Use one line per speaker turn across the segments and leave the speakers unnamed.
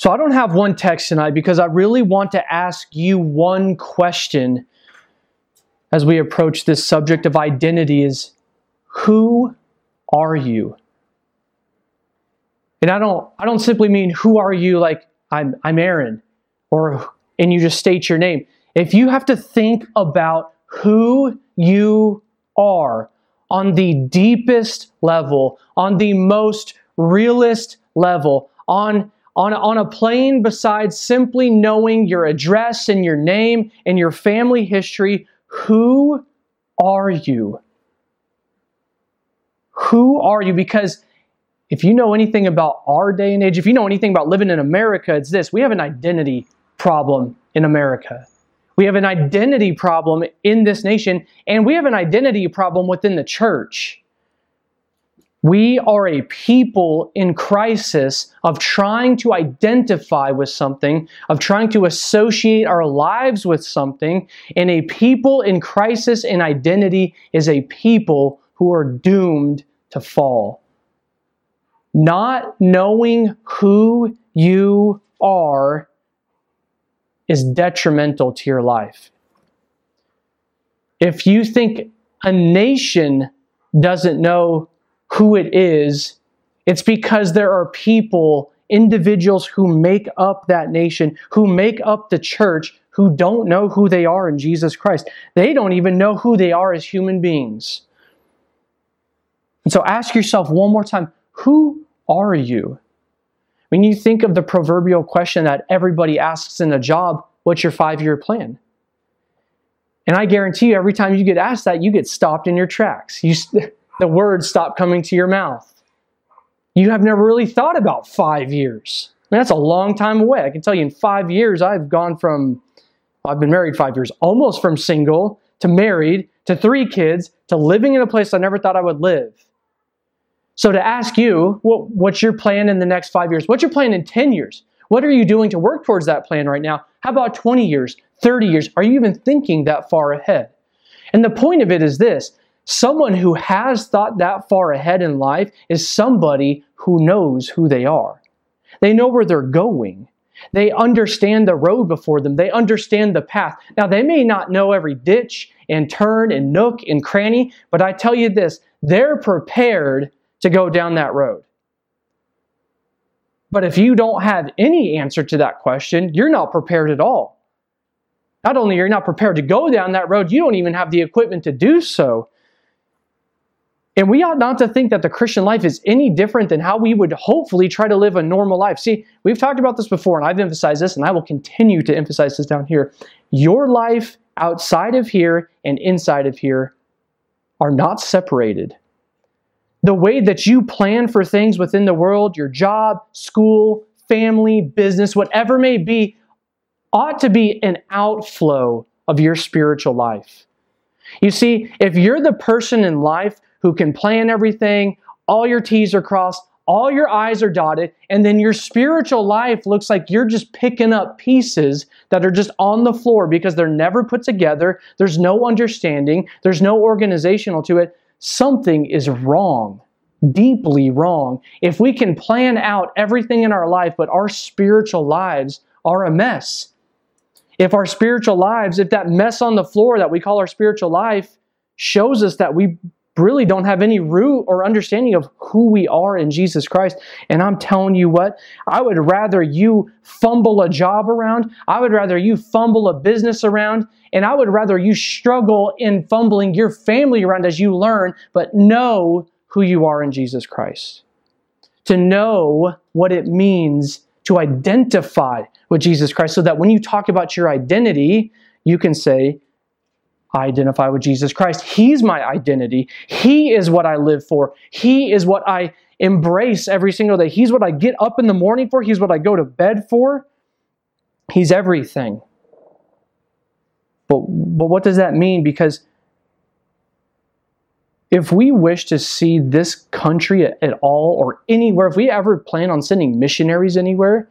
So I don't have one text tonight because I really want to ask you one question as we approach this subject of identity is who are you? And I don't I don't simply mean who are you like I'm I'm Aaron or and you just state your name. If you have to think about who you are on the deepest level, on the most realist level, on on, on a plane besides simply knowing your address and your name and your family history, who are you? Who are you? Because if you know anything about our day and age, if you know anything about living in America, it's this we have an identity problem in America. We have an identity problem in this nation, and we have an identity problem within the church. We are a people in crisis of trying to identify with something, of trying to associate our lives with something. And a people in crisis in identity is a people who are doomed to fall. Not knowing who you are is detrimental to your life. If you think a nation doesn't know who it is, it's because there are people, individuals who make up that nation, who make up the church, who don't know who they are in Jesus Christ. They don't even know who they are as human beings. And so ask yourself one more time who are you? When you think of the proverbial question that everybody asks in a job, what's your five year plan? And I guarantee you, every time you get asked that, you get stopped in your tracks. You, the words stop coming to your mouth. You have never really thought about five years. I mean, that's a long time away. I can tell you in five years, I've gone from, I've been married five years, almost from single to married to three kids to living in a place I never thought I would live. So to ask you, what, what's your plan in the next five years? What's your plan in 10 years? What are you doing to work towards that plan right now? How about 20 years, 30 years? Are you even thinking that far ahead? And the point of it is this Someone who has thought that far ahead in life is somebody who knows who they are. They know where they're going. They understand the road before them. They understand the path. Now, they may not know every ditch and turn and nook and cranny, but I tell you this they're prepared to go down that road. But if you don't have any answer to that question, you're not prepared at all. Not only are you not prepared to go down that road, you don't even have the equipment to do so. And we ought not to think that the Christian life is any different than how we would hopefully try to live a normal life. See, we've talked about this before, and I've emphasized this, and I will continue to emphasize this down here. Your life outside of here and inside of here are not separated. The way that you plan for things within the world, your job, school, family, business, whatever may be, ought to be an outflow of your spiritual life. You see, if you're the person in life who can plan everything, all your T's are crossed, all your I's are dotted, and then your spiritual life looks like you're just picking up pieces that are just on the floor because they're never put together, there's no understanding, there's no organizational to it. Something is wrong, deeply wrong. If we can plan out everything in our life, but our spiritual lives are a mess. If our spiritual lives, if that mess on the floor that we call our spiritual life shows us that we really don't have any root or understanding of who we are in Jesus Christ. And I'm telling you what, I would rather you fumble a job around, I would rather you fumble a business around, and I would rather you struggle in fumbling your family around as you learn, but know who you are in Jesus Christ. To know what it means to identify with Jesus Christ so that when you talk about your identity, you can say, I identify with Jesus Christ. He's my identity. He is what I live for. He is what I embrace every single day. He's what I get up in the morning for. He's what I go to bed for. He's everything. But, but what does that mean? Because if we wish to see this country at, at all or anywhere, if we ever plan on sending missionaries anywhere,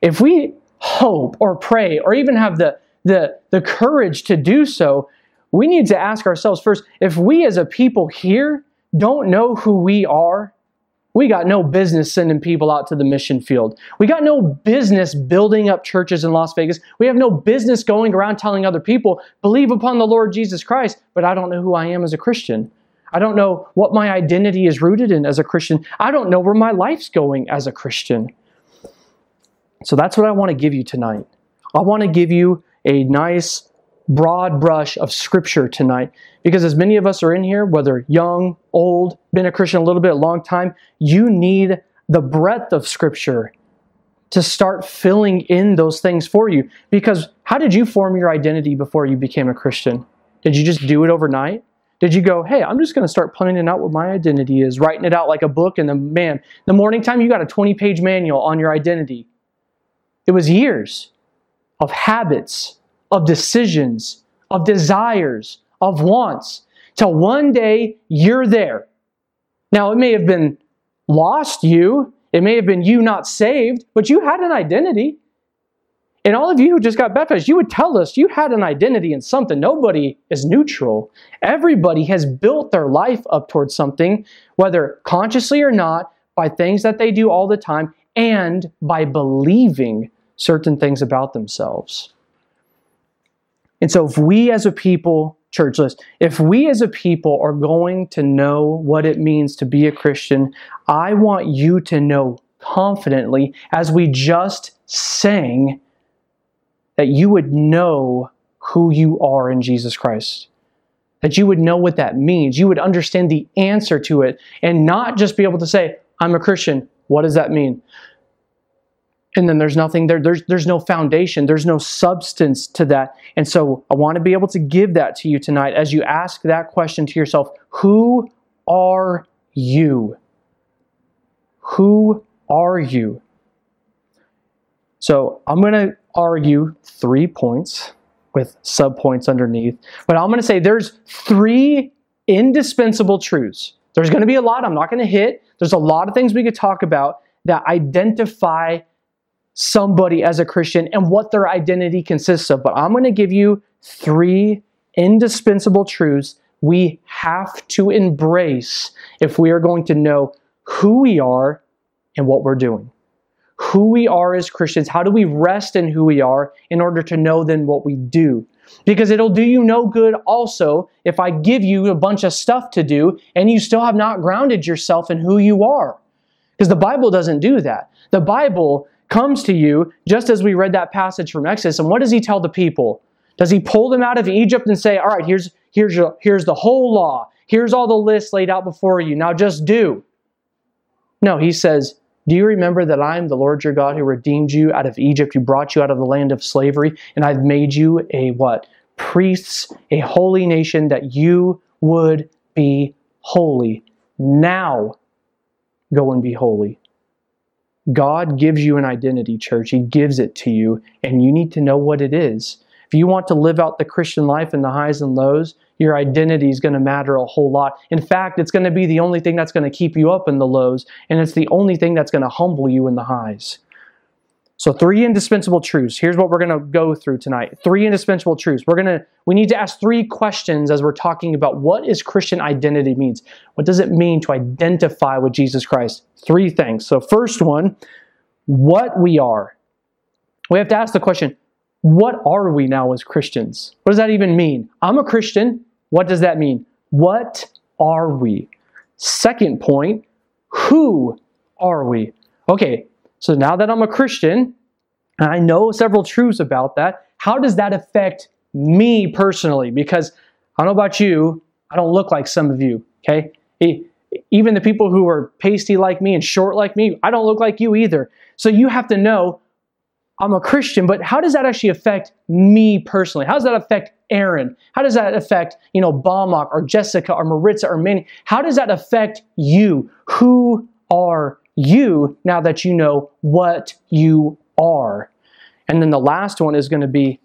if we hope or pray or even have the, the, the courage to do so, we need to ask ourselves first if we as a people here don't know who we are, we got no business sending people out to the mission field. We got no business building up churches in Las Vegas. We have no business going around telling other people, believe upon the Lord Jesus Christ, but I don't know who I am as a Christian. I don't know what my identity is rooted in as a Christian. I don't know where my life's going as a Christian. So that's what I want to give you tonight. I want to give you a nice broad brush of scripture tonight. Because as many of us are in here whether young old been a christian a little bit a long time you need the breadth of scripture to start filling in those things for you. Because how did you form your identity before you became a christian? Did you just do it overnight? Did you go hey i'm just going to start planning out what my identity is writing it out like a book and then man the morning time you got a 20 page manual on your identity. It was years of habits of decisions, of desires, of wants, till one day you're there. Now, it may have been lost you, it may have been you not saved, but you had an identity. And all of you who just got baptized, you would tell us you had an identity in something. Nobody is neutral. Everybody has built their life up towards something, whether consciously or not, by things that they do all the time and by believing certain things about themselves. And so, if we as a people, church list, if we as a people are going to know what it means to be a Christian, I want you to know confidently, as we just sang, that you would know who you are in Jesus Christ. That you would know what that means. You would understand the answer to it and not just be able to say, I'm a Christian. What does that mean? And then there's nothing there. There's there's no foundation. There's no substance to that. And so i want to be able to give that to you tonight. As you ask that question to yourself who are you? Who are you? So i'm going to argue three points with subpoints underneath but i'm going to say there's three indispensable truths. There's going to be a lot i'm not going to hit. There's a lot of things we could talk about that identify somebody as a Christian and what their identity consists of. But I'm going to give you three indispensable truths we have to embrace if we are going to know who we are and what we're doing. Who we are as Christians, how do we rest in who we are in order to know then what we do? Because it'll do you no good also if I give you a bunch of stuff to do and you still have not grounded yourself in who you are. Because the Bible doesn't do that. The Bible comes to you, just as we read that passage from Exodus. And what does he tell the people? Does he pull them out of Egypt and say, All right, here's, here's, your, here's the whole law, here's all the lists laid out before you, now just do? No, he says, Do you remember that I am the Lord your God who redeemed you out of Egypt, who brought you out of the land of slavery, and I've made you a what? Priests, a holy nation, that you would be holy. Now go and be holy. God gives you an identity, church. He gives it to you, and you need to know what it is. If you want to live out the Christian life in the highs and lows, your identity is going to matter a whole lot. In fact, it's going to be the only thing that's going to keep you up in the lows, and it's the only thing that's going to humble you in the highs. So three indispensable truths. Here's what we're going to go through tonight. Three indispensable truths. We're going to we need to ask three questions as we're talking about what is Christian identity means. What does it mean to identify with Jesus Christ? Three things. So first one, what we are. We have to ask the question, what are we now as Christians? What does that even mean? I'm a Christian. What does that mean? What are we? Second point, who are we? Okay, so now that I'm a Christian, and I know several truths about that, how does that affect me personally? Because I don't know about you, I don't look like some of you, okay? Even the people who are pasty like me and short like me, I don't look like you either. So you have to know I'm a Christian, but how does that actually affect me personally? How does that affect Aaron? How does that affect, you know, Balmach or Jessica or Maritza or Manny? How does that affect you? Who are you now that you know what you are. And then the last one is going to be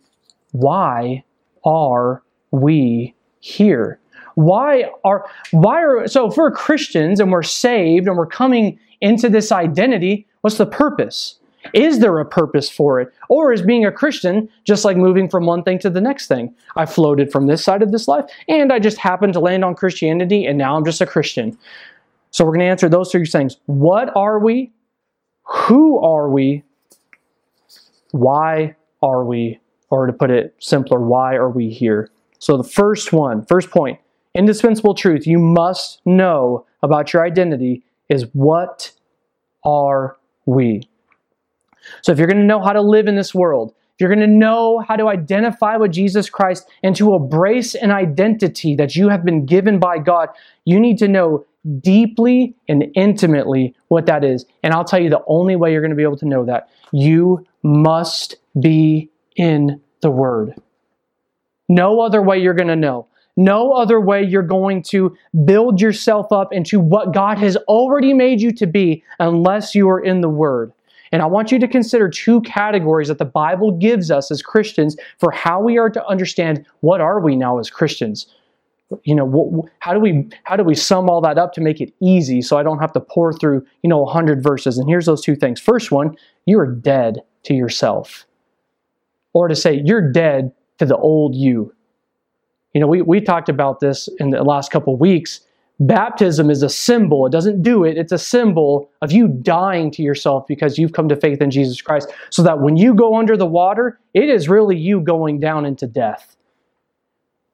why are we here? Why are why are so if we're Christians and we're saved and we're coming into this identity, what's the purpose? Is there a purpose for it? Or is being a Christian just like moving from one thing to the next thing? I floated from this side of this life and I just happened to land on Christianity and now I'm just a Christian. So we're going to answer those three things. What are we? Who are we? Why are we? Or to put it simpler, why are we here? So the first one, first point, indispensable truth you must know about your identity is what are we? So if you're going to know how to live in this world, if you're going to know how to identify with Jesus Christ and to embrace an identity that you have been given by God, you need to know deeply and intimately what that is. And I'll tell you the only way you're going to be able to know that, you must be in the Word. No other way you're going to know. No other way you're going to build yourself up into what God has already made you to be unless you are in the Word. And I want you to consider two categories that the Bible gives us as Christians for how we are to understand what are we now as Christians. You know, what, how do we how do we sum all that up to make it easy so I don't have to pour through you know 100 verses? And here's those two things. First one, you are dead to yourself, or to say you're dead to the old you. You know, we, we talked about this in the last couple weeks Baptism is a symbol. It doesn't do it. It's a symbol of you dying to yourself because you've come to faith in Jesus Christ. So that when you go under the water, it is really you going down into death.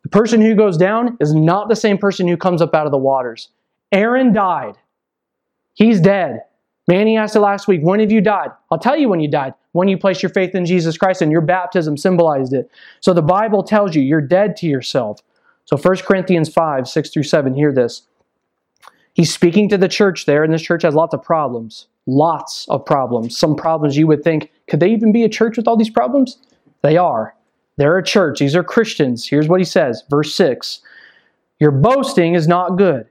The person who goes down is not the same person who comes up out of the waters. Aaron died. He's dead. Manny asked it last week, when have you died? I'll tell you when you died. When you placed your faith in Jesus Christ and your baptism symbolized it. So the Bible tells you you're dead to yourself. So 1 Corinthians 5, 6 through 7, hear this. He's speaking to the church there, and this church has lots of problems. Lots of problems. Some problems you would think, could they even be a church with all these problems? They are. They're a church. These are Christians. Here's what he says, verse 6 Your boasting is not good.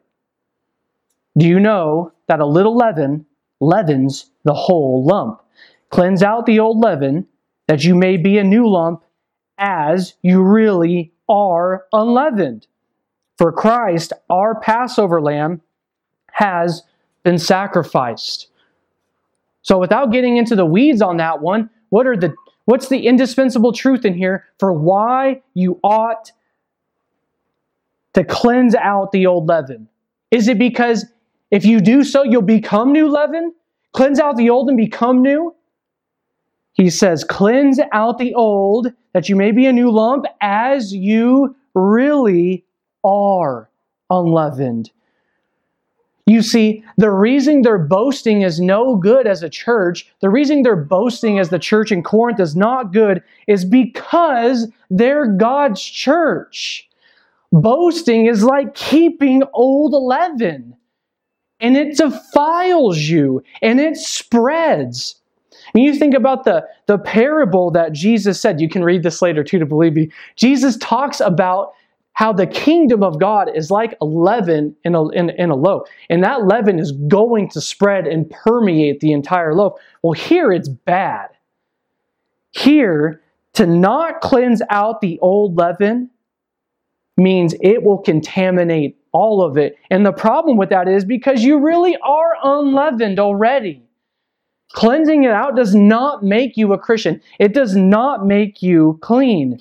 Do you know that a little leaven leavens the whole lump? Cleanse out the old leaven, that you may be a new lump, as you really are unleavened. For Christ, our Passover lamb, has been sacrificed. So without getting into the weeds on that one, what are the what's the indispensable truth in here for why you ought to cleanse out the old leaven? Is it because if you do so you'll become new leaven? Cleanse out the old and become new? He says, "Cleanse out the old that you may be a new lump as you really are unleavened." You see, the reason their boasting is no good as a church, the reason their boasting as the church in Corinth is not good, is because they're God's church. Boasting is like keeping old leaven, and it defiles you and it spreads. And you think about the, the parable that Jesus said, you can read this later too to believe me. Jesus talks about how the kingdom of God is like a leaven in a, in, in, a loaf. And that leaven is going to spread and permeate the entire loaf. Well, here it's bad. Here, to not cleanse out the old leaven means it will contaminate all of it. And the problem with that is because you really are unleavened already. Cleansing it out does not make you a Christian, it does not make you clean.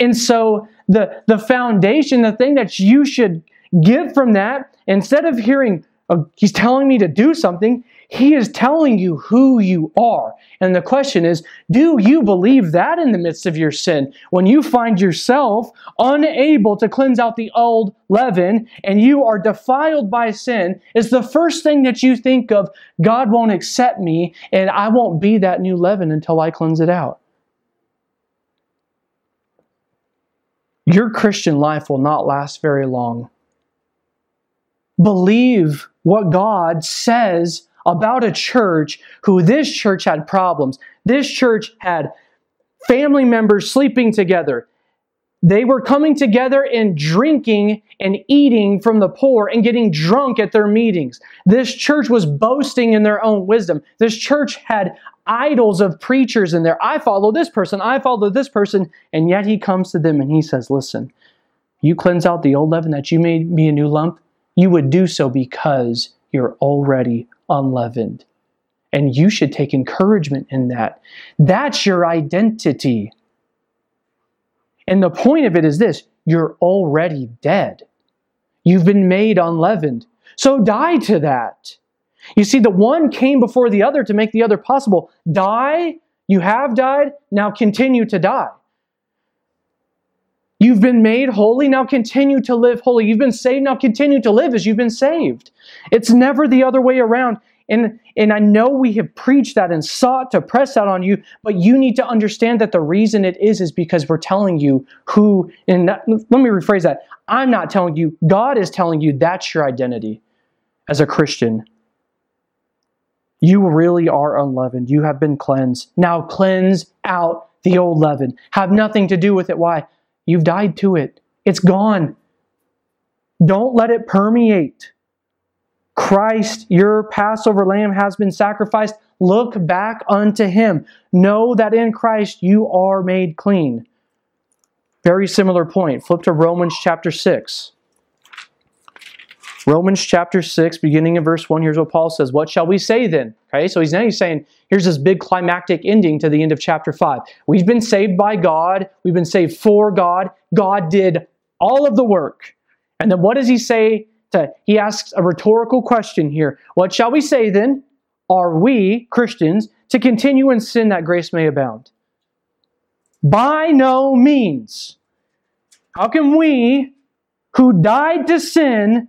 And so the, the foundation, the thing that you should get from that, instead of hearing, oh, he's telling me to do something, he is telling you who you are. And the question is, do you believe that in the midst of your sin? When you find yourself unable to cleanse out the old leaven and you are defiled by sin, is the first thing that you think of, God won't accept me and I won't be that new leaven until I cleanse it out. Your Christian life will not last very long. Believe what God says about a church who this church had problems. This church had family members sleeping together. They were coming together and drinking and eating from the poor and getting drunk at their meetings. This church was boasting in their own wisdom. This church had idols of preachers in there. I follow this person, I follow this person, and yet he comes to them and he says, Listen, you cleanse out the old leaven that you made me a new lump, you would do so because you're already unleavened. And you should take encouragement in that. That's your identity. And the point of it is this you're already dead. You've been made unleavened. So die to that. You see, the one came before the other to make the other possible. Die, you have died, now continue to die. You've been made holy, now continue to live holy. You've been saved, now continue to live as you've been saved. It's never the other way around. And, and I know we have preached that and sought to press that on you, but you need to understand that the reason it is is because we're telling you who, and that, let me rephrase that. I'm not telling you, God is telling you that's your identity as a Christian. You really are unleavened. You have been cleansed. Now cleanse out the old leaven. Have nothing to do with it. Why? You've died to it. It's gone. Don't let it permeate. Christ, your Passover lamb, has been sacrificed. Look back unto him. Know that in Christ you are made clean. Very similar point. Flip to Romans chapter 6. Romans chapter 6, beginning in verse 1, here's what Paul says. What shall we say then? Okay, so he's now he's saying, here's this big climactic ending to the end of chapter 5. We've been saved by God, we've been saved for God. God did all of the work. And then what does he say? To, he asks a rhetorical question here. What shall we say then? Are we, Christians, to continue in sin that grace may abound? By no means. How can we, who died to sin,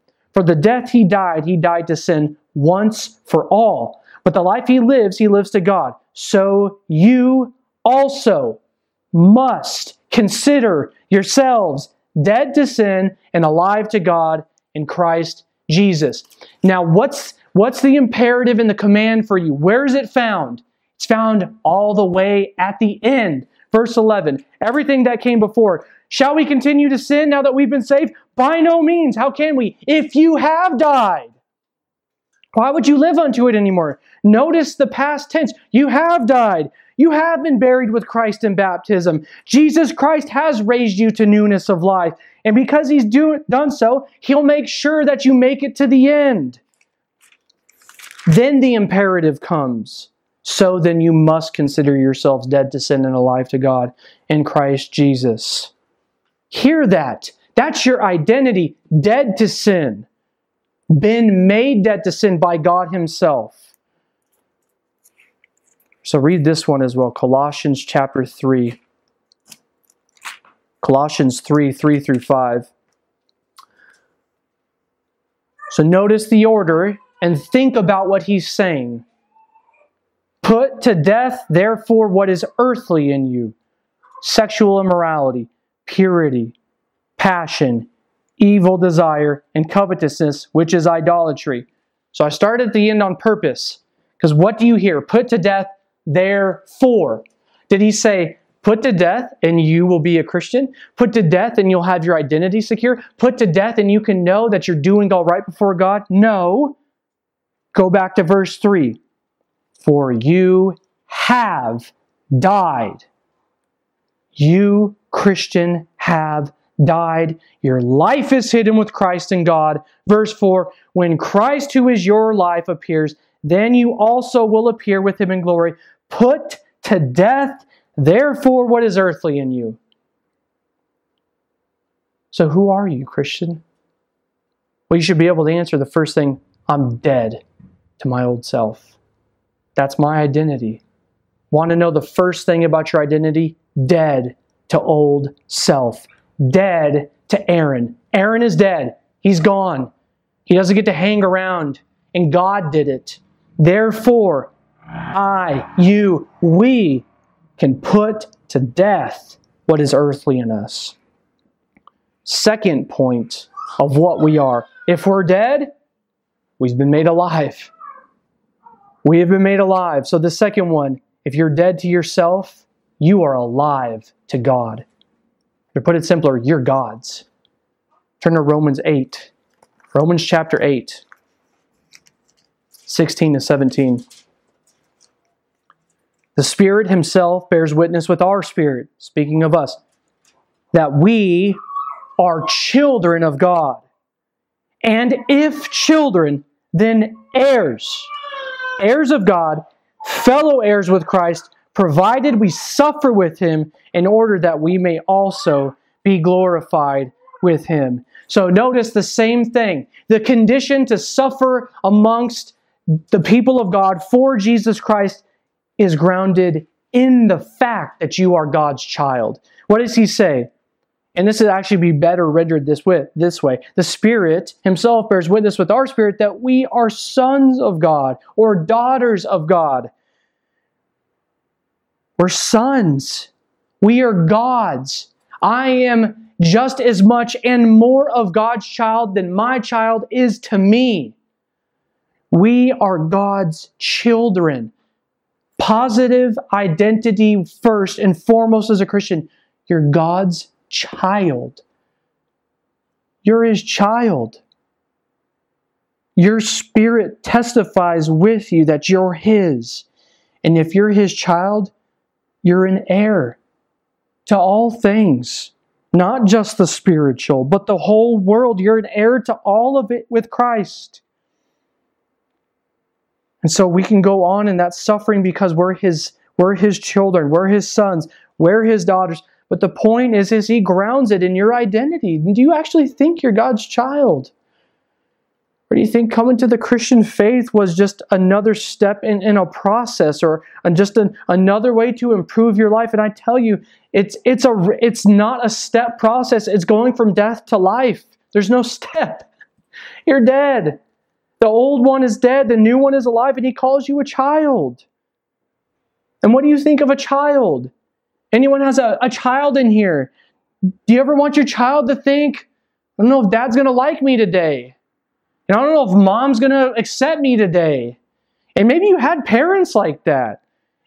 For the death he died, he died to sin once for all. But the life he lives, he lives to God. So you also must consider yourselves dead to sin and alive to God in Christ Jesus. Now, what's what's the imperative and the command for you? Where is it found? It's found all the way at the end. Verse 11. Everything that came before. Shall we continue to sin now that we've been saved? By no means. How can we? If you have died, why would you live unto it anymore? Notice the past tense. You have died. You have been buried with Christ in baptism. Jesus Christ has raised you to newness of life. And because he's do, done so, he'll make sure that you make it to the end. Then the imperative comes. So then you must consider yourselves dead to sin and alive to God in Christ Jesus. Hear that. That's your identity, dead to sin, been made dead to sin by God Himself. So read this one as well Colossians chapter 3. Colossians 3 3 through 5. So notice the order and think about what he's saying. Put to death, therefore, what is earthly in you sexual immorality purity, passion, evil desire, and covetousness, which is idolatry. So I started at the end on purpose. Because what do you hear? Put to death, therefore. Did he say, put to death and you will be a Christian? Put to death and you'll have your identity secure? Put to death and you can know that you're doing all right before God? No. Go back to verse 3. For you have died. You Christian, have died. Your life is hidden with Christ in God. Verse 4 When Christ, who is your life, appears, then you also will appear with him in glory. Put to death, therefore, what is earthly in you. So, who are you, Christian? Well, you should be able to answer the first thing I'm dead to my old self. That's my identity. Want to know the first thing about your identity? Dead to old self, dead to Aaron. Aaron is dead. He's gone. He doesn't get to hang around, and God did it. Therefore, I, you, we can put to death what is earthly in us. Second point of what we are. If we're dead, we've been made alive. We have been made alive. So the second one, if you're dead to yourself, you are alive to God. To put it simpler, you're God's. Turn to Romans 8. Romans chapter 8, 16 to 17. The Spirit Himself bears witness with our spirit, speaking of us, that we are children of God. And if children, then heirs, heirs of God, fellow heirs with Christ, provided we suffer with Him in order that we may also be glorified with Him. So notice the same thing. The condition to suffer amongst the people of God for Jesus Christ is grounded in the fact that you are God's child. What does he say? And this would actually be better rendered this way, this way. The Spirit Himself bears witness with our spirit that we are sons of God or daughters of God. We're sons. We are God's. I am just as much and more of God's child than my child is to me. We are God's children. Positive identity first and foremost as a Christian. You're God's child. You're His child. Your spirit testifies with you that you're His. And if you're His child, you're an heir to all things, not just the spiritual, but the whole world. You're an heir to all of it with Christ. And so we can go on in that suffering because we're his we're his children, we're his sons, we're his daughters. But the point is, is he grounds it in your identity. Do you actually think you're God's child? Or do you think coming to the Christian faith was just another step in, in a process or just an, another way to improve your life? And I tell you, it's, it's, a, it's not a step process. It's going from death to life. There's no step. You're dead. The old one is dead, the new one is alive, and he calls you a child. And what do you think of a child? Anyone has a, a child in here? Do you ever want your child to think, I don't know if dad's going to like me today? And I don't know if mom's going to accept me today. And maybe you had parents like that.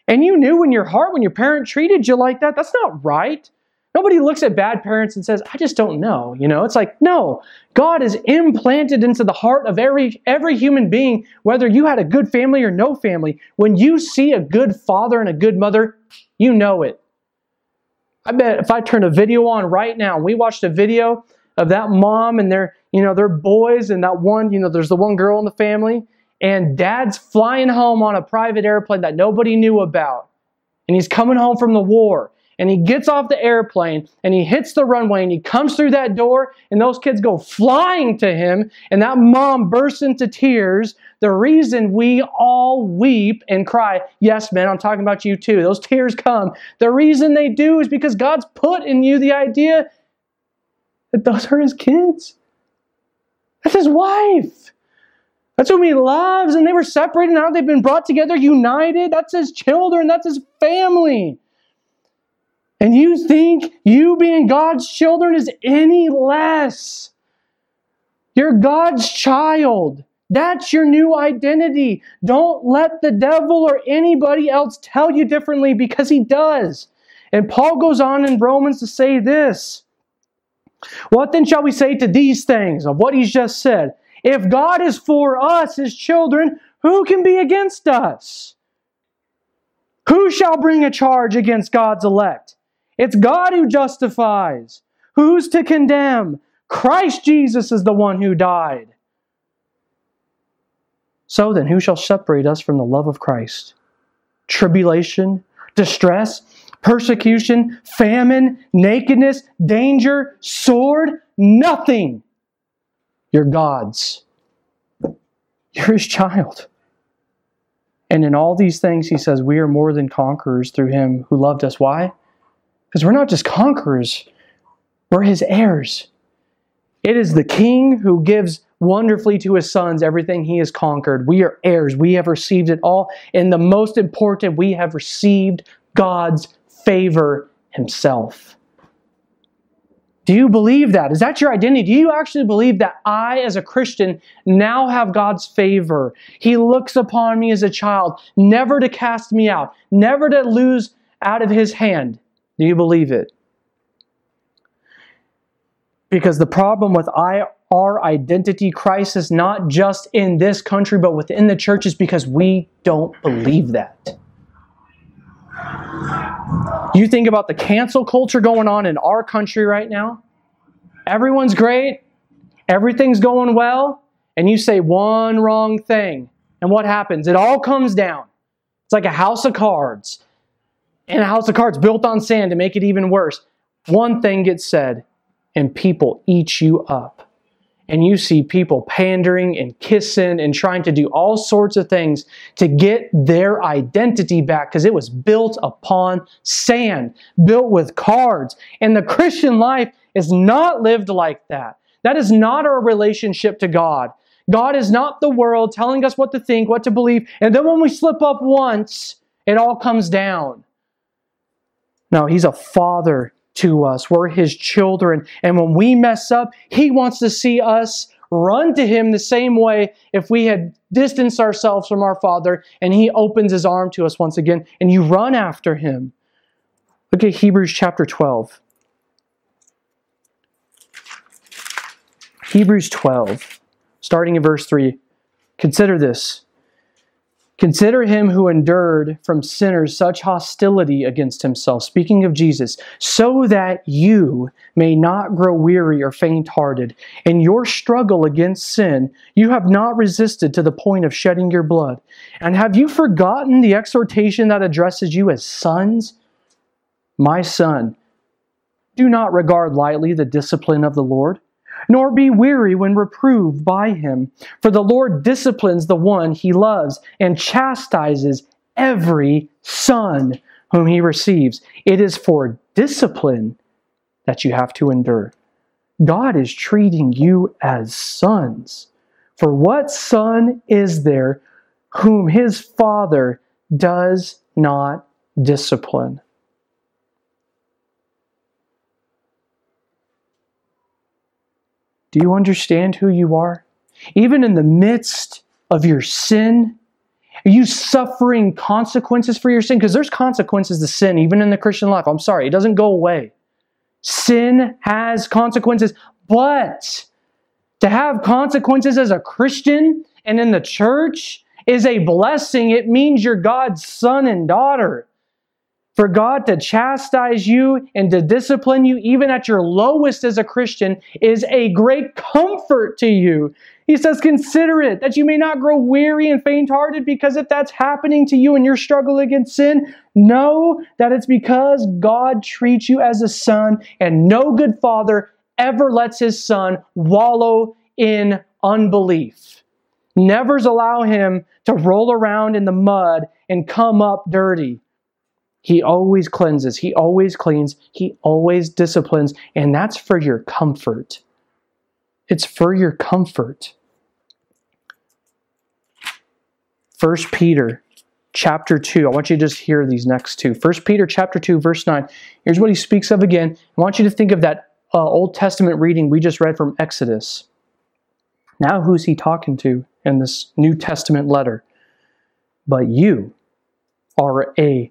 And you knew in your heart when your parent treated you like that, that's not right. Nobody looks at bad parents and says, I just don't know. You know, it's like, no, God is implanted into the heart of every, every human being, whether you had a good family or no family. When you see a good father and a good mother, you know it. I bet if I turn a video on right now, we watched a video of that mom and their, you know, their boys and that one, you know, there's the one girl in the family, and dad's flying home on a private airplane that nobody knew about. And he's coming home from the war and he gets off the airplane and he hits the runway and he comes through that door and those kids go flying to him and that mom bursts into tears the reason we all weep and cry. Yes man i'm talking about you too. Those tears come. The reason they do is because god's put in you the idea that those are his kids. That's his wife. That's whom he loves and they were separated. Now they've been brought together united. That's his children. That's his family. And you think you being God's children is any less. You're God's child. That's your new identity. Don't let the devil or anybody else tell you differently because he does. And Paul goes on in Romans to say this What then shall we say to these things of what he's just said? If God is for us, his children, who can be against us? Who shall bring a charge against God's elect? It's God who justifies. Who's to condemn? Christ Jesus is the one who died. So then, who shall separate us from the love of Christ? Tribulation, distress, persecution, famine, nakedness, danger, sword? Nothing. You're God's. You're His child. And in all these things, He says, we are more than conquerors through Him who loved us. Why? Because we're not just conquerors, we're his heirs. It is the king who gives wonderfully to his sons everything he has conquered. We are heirs. We have received it all. And the most important, we have received God's favor himself. Do you believe that? Is that your identity? Do you actually believe that I, as a Christian, now have God's favor? He looks upon me as a child, never to cast me out, never to lose out of his hand. Do you believe it? Because the problem with I, our identity crisis, not just in this country, but within the church, is because we don't believe that. You think about the cancel culture going on in our country right now. Everyone's great, everything's going well, and you say one wrong thing. And what happens? It all comes down. It's like a house of cards. And a house of cards built on sand to make it even worse. One thing gets said, and people eat you up and you see people pandering and kissing and trying to do all sorts of things to get their identity back because it was built upon sand, built with cards. And the Christian life is not lived like that. That is not our relationship to God. God is not the world telling us what to think, what to believe, and then when we slip up once, it all comes down. No, He's a father to us. We're His children. And when we mess up, He wants to see us run to Him the same way if we had distanced ourselves from our Father and He opens His arm to us once again and you run after Him. Look at Hebrews chapter 12. Hebrews 12, starting in verse 3. Consider this. Consider him who endured from sinners such hostility against himself, speaking of Jesus, so that you may not grow weary or faint hearted. In your struggle against sin, you have not resisted to the point of shedding your blood. And have you forgotten the exhortation that addresses you as sons? My son, do not regard lightly the discipline of the Lord nor be weary when reproved by him. For the Lord disciplines the one he loves and chastises every son whom he receives. It is for discipline that you have to endure. God is treating you as sons. For what son is there whom his father does not discipline? Do you understand who you are? Even in the midst of your sin, are you suffering consequences for your sin? Because there's consequences to sin, even in the Christian life. I'm sorry, it doesn't go away. Sin has consequences, but to have consequences as a Christian and in the church is a blessing. It means you're God's son and daughter for God to chastise you and to discipline you, even at your lowest as a Christian, is a great comfort to you. He says, Consider it that you may not grow weary and faint hearted, because if that's happening to you in your struggle against sin, know that it's because God treats you as a son, and no good father ever lets his son wallow in unbelief. Never allow him to roll around in the mud and come up dirty. He always cleanses, He always cleans, He always disciplines, and that's for your comfort. It's for your comfort. 1 Peter chapter 2. I want you to just hear these next two. 1 Peter chapter 2 verse 9. Here's what he speaks of again. I want you to think of that uh, Old Testament reading we just read from Exodus. Now who's he talking to in this New Testament letter? But you are a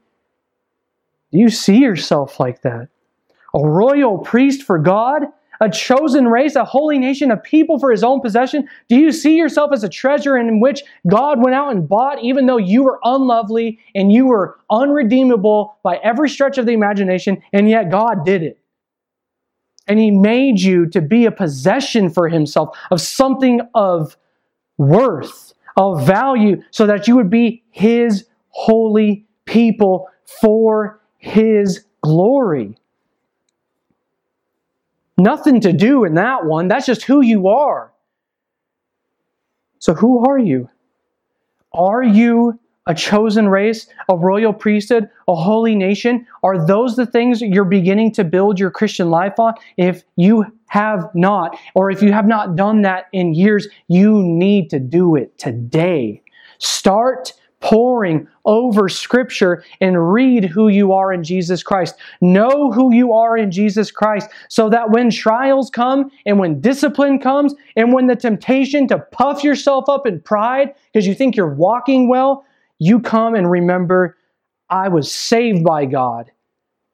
Do you see yourself like that? A royal priest for God? A chosen race, a holy nation, a people for his own possession? Do you see yourself as a treasure in which God went out and bought, even though you were unlovely and you were unredeemable by every stretch of the imagination, and yet God did it? And he made you to be a possession for himself of something of worth, of value, so that you would be His holy people for His glory. Nothing to do in that one. That's just who you are. So, who are you? Are you a chosen race, a royal priesthood, a holy nation? Are those the things you're beginning to build your Christian life on? If you have not, or if you have not done that in years, you need to do it today. Start poring over Scripture and read who you are in Jesus Christ. Know who you are in Jesus Christ so that when trials come and when discipline comes and when the temptation to puff yourself up in pride because you think you're walking well, you come and remember, I was saved by God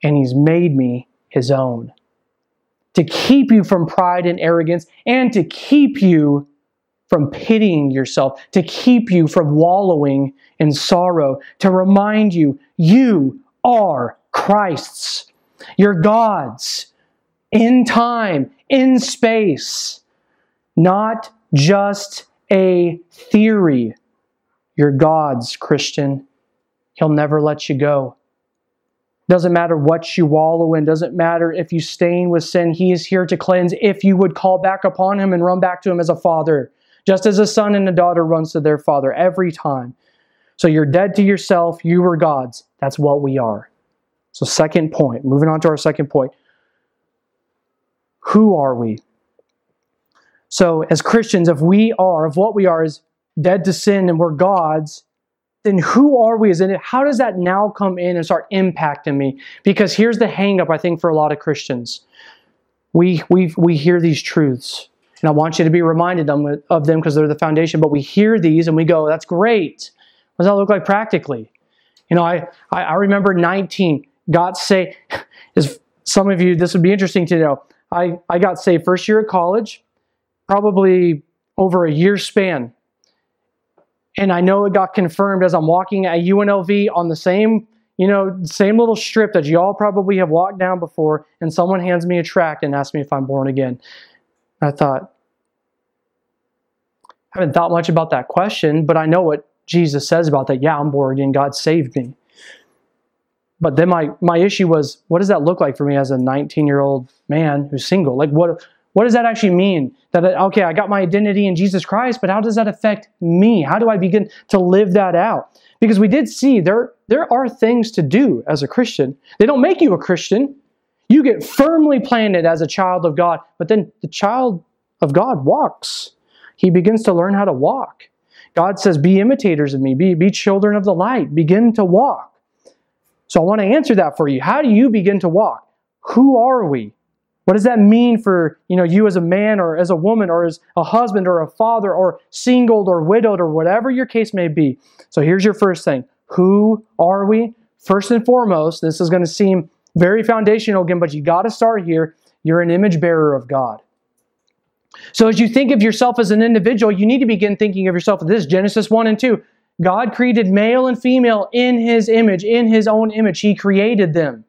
and He's made me His own. To keep you from pride and arrogance and to keep you from pitying yourself, to keep you from wallowing in sorrow, to remind you you are Christ's. You're God's in time, in space, not just a theory you're God's, Christian. He'll never let you go. Doesn't matter what you wallow in, doesn't matter if you stain with sin, He is here to cleanse if you would call back upon Him and run back to Him as a father, just as a son and a daughter runs to their father every time. So you're dead to yourself, you were God's. That's what we are. So, second point, moving on to our second point. Who are we? So, as Christians, if we are, if what we are is dead to sin and we're God's, then who are we as in it? How does that now come in and start impacting me? Because here's the hangup, I think, for a lot of Christians. We, we, we hear these truths, and I want you to be reminded of them because they're the foundation, but we hear these and we go, that's great. What does that look like practically? You know, I, I, remember 19, got saved. As some of you, this would be interesting to know. I, I got saved first year at college, probably over a year span. And I know it got confirmed as I'm walking at UNLV on the same, you know, same little strip that you all probably have walked down before, and someone hands me a tract and asks me if I'm born again. I thought, I haven't thought much about that question, but I know what Jesus says about that. Yeah, I'm born again. God saved me. But then my, my issue was, what does that look like for me as a 19 year old man who's single? Like, what, what does that actually mean? That, okay, I got my identity in Jesus Christ, but how does that affect me? How do I begin to live that out? Because we did see there, there are things to do as a Christian. They don't make you a Christian. You get firmly planted as a child of God, but then the child of God walks. He begins to learn how to walk. God says, Be imitators of me, be, be children of the light, begin to walk. So I want to answer that for you. How do you begin to walk? Who are we? What does that mean for you know you as a man or as a woman or as a husband or a father or singled or widowed or whatever your case may be? So here's your first thing. Who are we? First and foremost, this is going to seem very foundational again, but you got to start here. You're an image bearer of God. So as you think of yourself as an individual, you need to begin thinking of yourself this Genesis 1 and 2. God created male and female in his image, in his own image. He created them.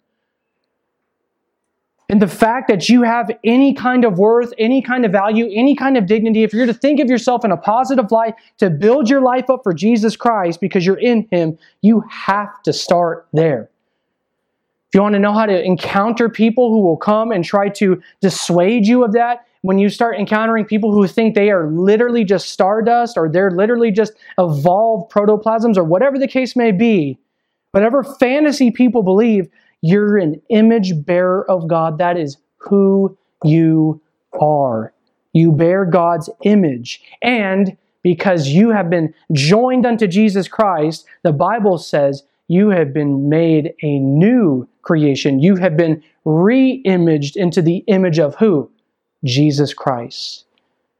And the fact that you have any kind of worth, any kind of value, any kind of dignity, if you're to think of yourself in a positive light, to build your life up for Jesus Christ because you're in Him, you have to start there. If you want to know how to encounter people who will come and try to dissuade you of that, when you start encountering people who think they are literally just stardust or they're literally just evolved protoplasms or whatever the case may be, whatever fantasy people believe, you're an image bearer of God. That is who you are. You bear God's image. And because you have been joined unto Jesus Christ, the Bible says you have been made a new creation. You have been re imaged into the image of who? Jesus Christ.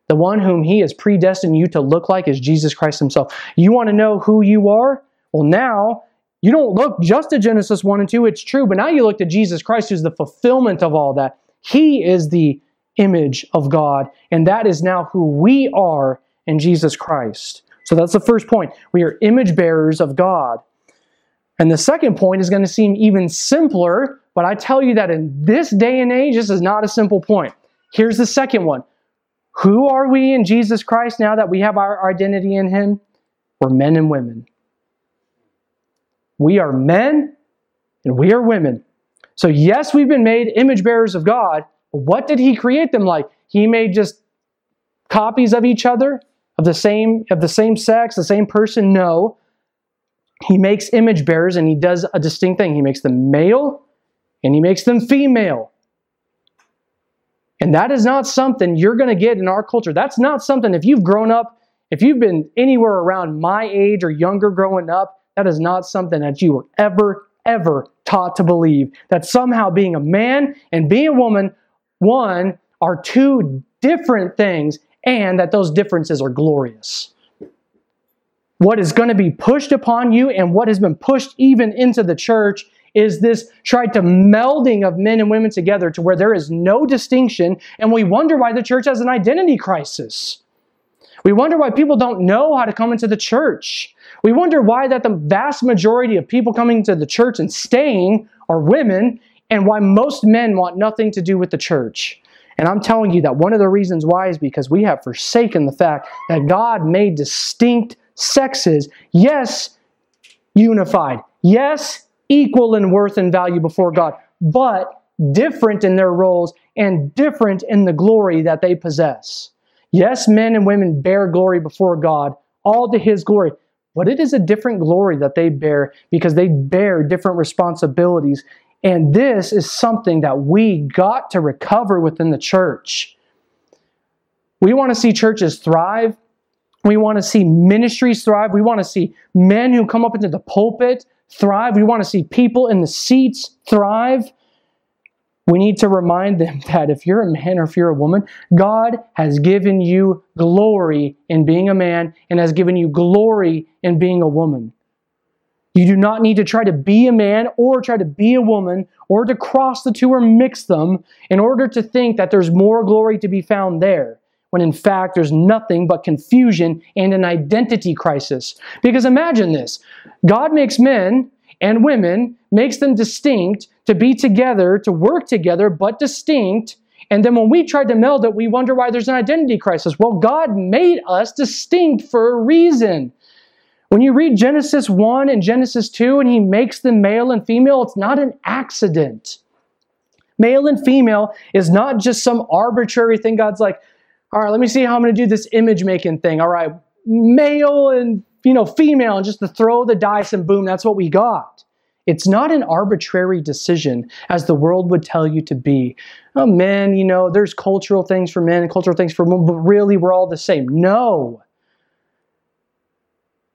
The one whom He has predestined you to look like is Jesus Christ Himself. You want to know who you are? Well, now you don't look just at Genesis 1 and 2, it's true, but now you look to Jesus Christ, who's the fulfillment of all that. He is the image of God, and that is now who we are in Jesus Christ. So that's the first point. We are image bearers of God. And the second point is going to seem even simpler, but I tell you that in this day and age, this is not a simple point. Here's the second one Who are we in Jesus Christ now that we have our identity in Him? We're men and women. We are men and we are women. So, yes, we've been made image bearers of God. But what did He create them like? He made just copies of each other, of the same of the same sex, the same person? No. He makes image bearers and he does a distinct thing. He makes them male and he makes them female. And that is not something you're going to get in our culture. That's not something, if you've grown up, if you've been anywhere around my age or younger growing up, that is not something that you were ever, ever taught to believe. That somehow being a man and being a woman, one, are two different things, and that those differences are glorious. What is going to be pushed upon you and what has been pushed even into the church is this tried to melding of men and women together to where there is no distinction, and we wonder why the church has an identity crisis. We wonder why people don't know how to come into the church. We wonder why that the vast majority of people coming to the church and staying are women, and why most men want nothing to do with the church. And I'm telling you that one of the reasons why is because we have forsaken the fact that God made distinct sexes, yes, unified, yes, equal in worth and value before God, but different in their roles and different in the glory that they possess. Yes, men and women bear glory before God, all to His glory, but it is a different glory that they bear because they bear different responsibilities. And this is something that we got to recover within the church. We want to see churches thrive. We want to see ministries thrive. We want to see men who come up into the pulpit thrive. We want to see people in the seats thrive. We need to remind them that if you're a man or if you're a woman, God has given you glory in being a man and has given you glory in being a woman. You do not need to try to be a man or try to be a woman or to cross the two or mix them in order to think that there's more glory to be found there when in fact there's nothing but confusion and an identity crisis. Because imagine this God makes men and women, makes them distinct to be together, to work together, but distinct. And then when we try to meld it, we wonder why there's an identity crisis. Well, God made us distinct for a reason. When you read Genesis 1 and Genesis 2 and he makes them male and female, it's not an accident. Male and female is not just some arbitrary thing. God's like, all right, let me see how I'm going to do this image making thing. All right, male and you know female, and just to throw the dice and boom, that's what we got. It's not an arbitrary decision as the world would tell you to be. Oh, men, you know, there's cultural things for men and cultural things for women, but really we're all the same. No.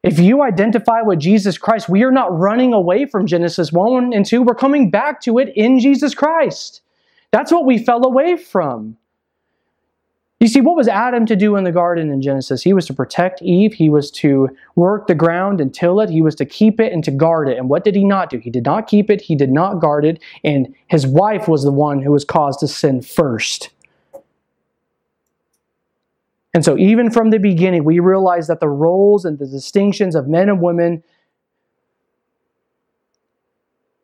If you identify with Jesus Christ, we are not running away from Genesis 1 and 2. We're coming back to it in Jesus Christ. That's what we fell away from. You see, what was Adam to do in the garden in Genesis? He was to protect Eve, he was to work the ground and till it, he was to keep it and to guard it. And what did he not do? He did not keep it, he did not guard it, and his wife was the one who was caused to sin first. And so, even from the beginning, we realize that the roles and the distinctions of men and women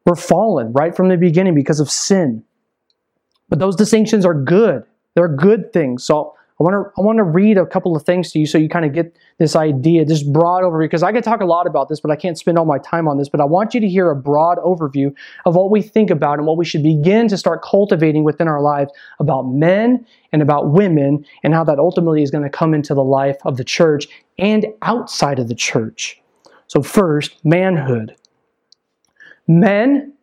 were fallen right from the beginning because of sin. But those distinctions are good. They're good things. So I want to I want to read a couple of things to you so you kind of get this idea, this broad overview. Because I could talk a lot about this, but I can't spend all my time on this. But I want you to hear a broad overview of what we think about and what we should begin to start cultivating within our lives about men and about women and how that ultimately is going to come into the life of the church and outside of the church. So first, manhood. Men,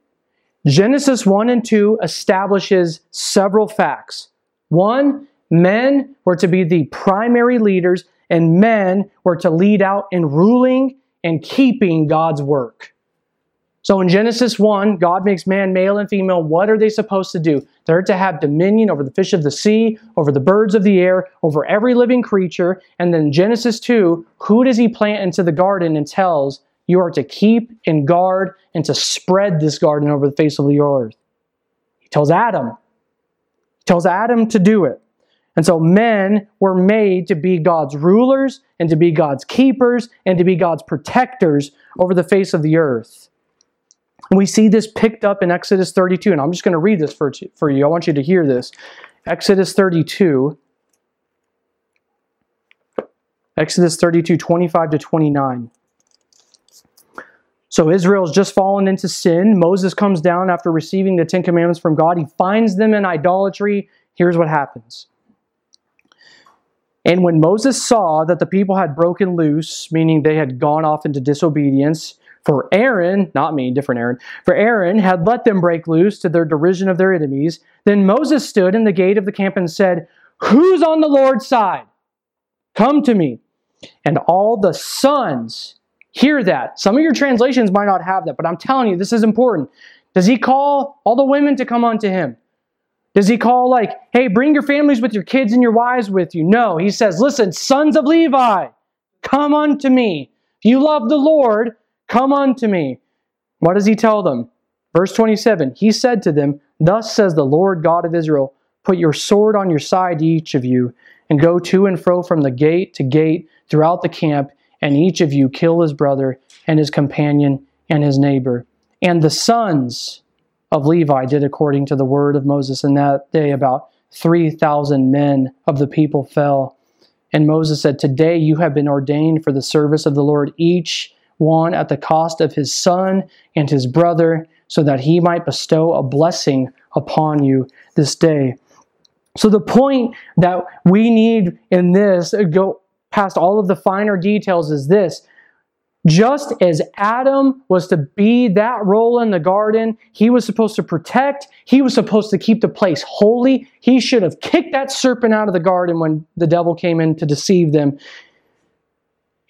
Genesis 1 and 2 establishes several facts one, men were to be the primary leaders, and men were to lead out in ruling and keeping God's work. So in Genesis 1, God makes man male and female. What are they supposed to do? They're to have dominion over the fish of the sea, over the birds of the air, over every living creature. And then Genesis 2, who does he plant into the garden and tells you are to keep and guard and to spread this garden over the face of the earth? He tells Adam, tells Adam to do it. And so men were made to be God's rulers and to be God's keepers and to be God's protectors over the face of the earth. And we see this picked up in Exodus 32, and I'm just going to read this for, for you. I want you to hear this. Exodus 32. Exodus 32 25 to 29. So Israel's just fallen into sin. Moses comes down after receiving the Ten Commandments from God. He finds them in idolatry. Here's what happens. And when Moses saw that the people had broken loose, meaning they had gone off into disobedience, for Aaron, not me, different Aaron, for Aaron had let them break loose to their derision of their enemies, then Moses stood in the gate of the camp and said, Who's on the Lord's side? Come to me. And all the sons hear that. Some of your translations might not have that, but I'm telling you, this is important. Does he call all the women to come unto him? Does he call, like, hey, bring your families with your kids and your wives with you? No. He says, listen, sons of Levi, come unto me. If you love the Lord, come unto me. What does he tell them? Verse 27 He said to them, Thus says the Lord God of Israel, Put your sword on your side, each of you, and go to and fro from the gate to gate throughout the camp, and each of you kill his brother and his companion and his neighbor. And the sons of Levi did according to the word of Moses. In that day, about 3,000 men of the people fell. And Moses said, Today you have been ordained for the service of the Lord, each one at the cost of his son and his brother, so that he might bestow a blessing upon you this day. So, the point that we need in this, go past all of the finer details, is this just as Adam was to be that role in the garden, he was supposed to protect, he was supposed to keep the place holy. He should have kicked that serpent out of the garden when the devil came in to deceive them.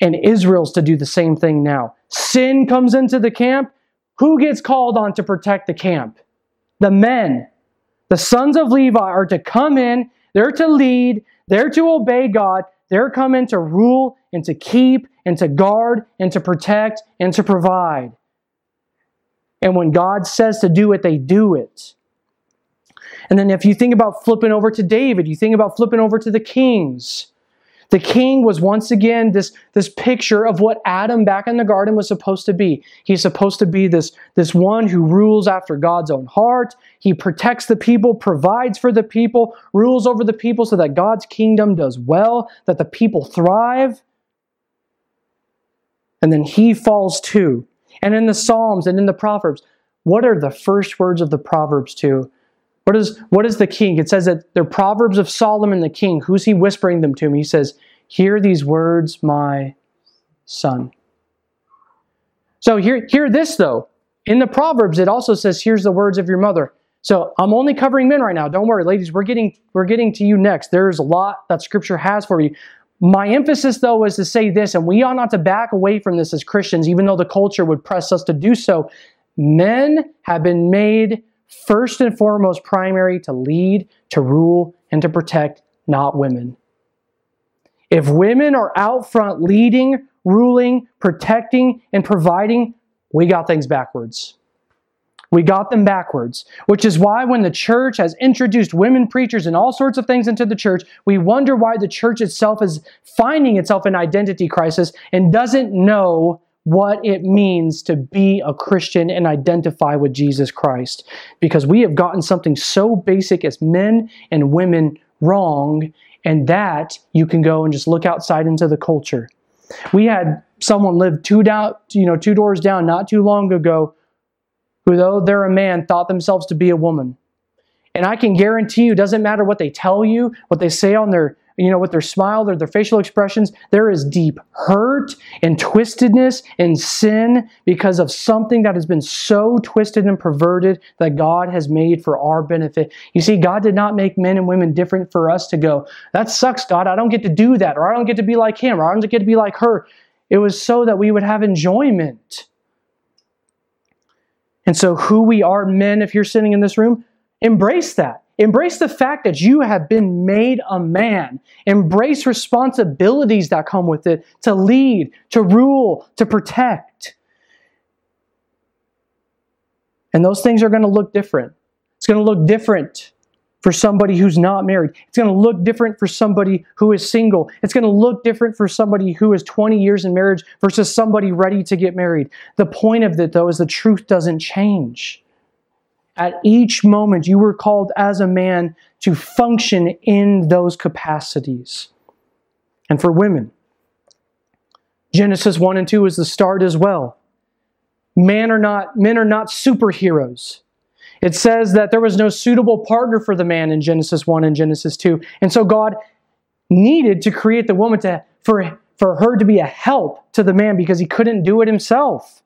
And Israel's to do the same thing now. Sin comes into the camp. Who gets called on to protect the camp? The men. The sons of Levi are to come in, they're to lead, they're to obey God, they're coming to rule and to keep and to guard and to protect and to provide. And when God says to do it, they do it. And then if you think about flipping over to David, you think about flipping over to the kings. The king was once again this, this picture of what Adam back in the garden was supposed to be. He's supposed to be this, this one who rules after God's own heart. He protects the people, provides for the people, rules over the people so that God's kingdom does well, that the people thrive. And then he falls too. And in the Psalms and in the Proverbs, what are the first words of the Proverbs to? What is, what is the king? It says that they're Proverbs of Solomon the king. Who's he whispering them to? Him? He says, Hear these words, my son. So hear, hear this though. In the Proverbs, it also says, Here's the words of your mother. So I'm only covering men right now. Don't worry, ladies, we're getting we're getting to you next. There's a lot that scripture has for you. My emphasis, though, is to say this, and we ought not to back away from this as Christians, even though the culture would press us to do so. Men have been made first and foremost primary to lead, to rule, and to protect, not women. If women are out front leading, ruling, protecting, and providing, we got things backwards. We got them backwards, which is why when the church has introduced women preachers and all sorts of things into the church, we wonder why the church itself is finding itself in identity crisis and doesn't know what it means to be a Christian and identify with Jesus Christ. Because we have gotten something so basic as men and women wrong, and that you can go and just look outside into the culture. We had someone live two down, you know, two doors down not too long ago, who though they're a man, thought themselves to be a woman. And I can guarantee you, doesn't matter what they tell you, what they say on their you know, with their smile, their, their facial expressions, there is deep hurt and twistedness and sin because of something that has been so twisted and perverted that God has made for our benefit. You see, God did not make men and women different for us to go, that sucks, God. I don't get to do that, or I don't get to be like him, or I don't get to be like her. It was so that we would have enjoyment. And so, who we are, men, if you're sitting in this room, embrace that. Embrace the fact that you have been made a man. Embrace responsibilities that come with it to lead, to rule, to protect. And those things are going to look different. It's going to look different for somebody who's not married. It's going to look different for somebody who is single. It's going to look different for somebody who is 20 years in marriage versus somebody ready to get married. The point of it, though, is the truth doesn't change. At each moment, you were called as a man to function in those capacities. And for women, Genesis 1 and 2 is the start as well. Men are not, men are not superheroes. It says that there was no suitable partner for the man in Genesis 1 and Genesis 2. And so God needed to create the woman to, for, for her to be a help to the man because he couldn't do it himself.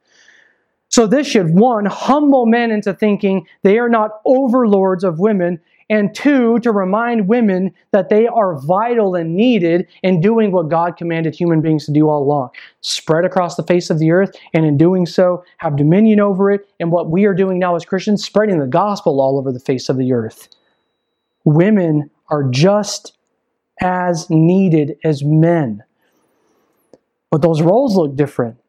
So this should, one, humble men into thinking they are not overlords of women, and two, to remind women that they are vital and needed in doing what God commanded human beings to do all along spread across the face of the earth, and in doing so, have dominion over it. And what we are doing now as Christians, spreading the gospel all over the face of the earth. Women are just as needed as men. But those roles look different.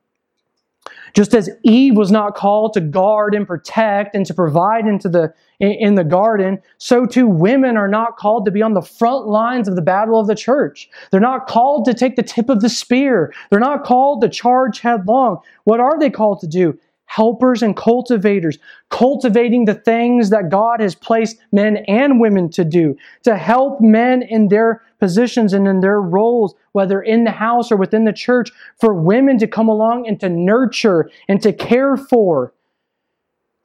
Just as Eve was not called to guard and protect and to provide into the, in the garden, so too women are not called to be on the front lines of the battle of the church. They're not called to take the tip of the spear. They're not called to charge headlong. What are they called to do? Helpers and cultivators, cultivating the things that God has placed men and women to do, to help men in their positions and in their roles, whether in the house or within the church, for women to come along and to nurture and to care for.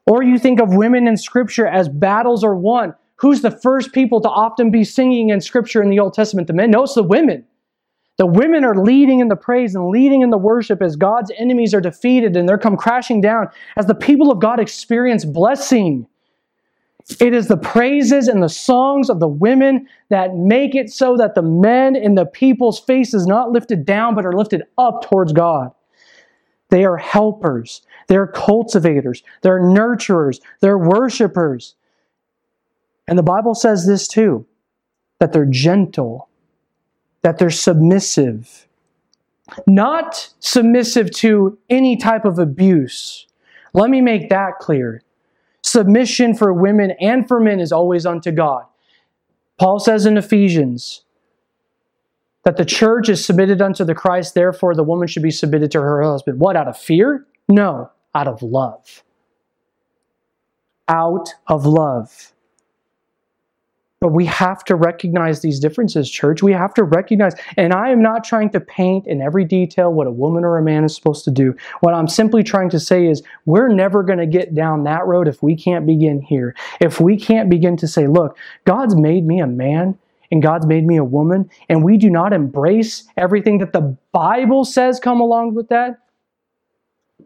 Or you think of women in Scripture as battles are won. Who's the first people to often be singing in Scripture in the Old Testament? The men? No, it's the women. The women are leading in the praise and leading in the worship as God's enemies are defeated and they're come crashing down, as the people of God experience blessing. It is the praises and the songs of the women that make it so that the men in the people's face is not lifted down but are lifted up towards God. They are helpers, they're cultivators, they're nurturers, they're worshipers. And the Bible says this too that they're gentle that they're submissive. Not submissive to any type of abuse. Let me make that clear. Submission for women and for men is always unto God. Paul says in Ephesians that the church is submitted unto the Christ, therefore the woman should be submitted to her husband. What, out of fear? No, out of love. Out of love. But we have to recognize these differences, church. We have to recognize, and I am not trying to paint in every detail what a woman or a man is supposed to do. What I'm simply trying to say is we're never going to get down that road if we can't begin here. If we can't begin to say, look, God's made me a man and God's made me a woman, and we do not embrace everything that the Bible says come along with that,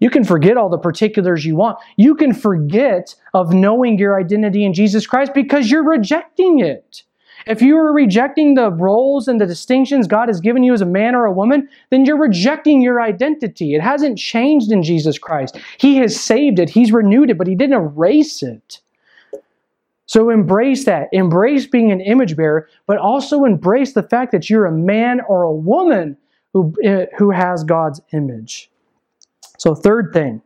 you can forget all the particulars you want. You can forget of knowing your identity in Jesus Christ because you're rejecting it. If you are rejecting the roles and the distinctions God has given you as a man or a woman, then you're rejecting your identity. It hasn't changed in Jesus Christ. He has saved it, He's renewed it, but He didn't erase it. So embrace that. Embrace being an image bearer, but also embrace the fact that you're a man or a woman who, eh, who has God's image. So, third thing,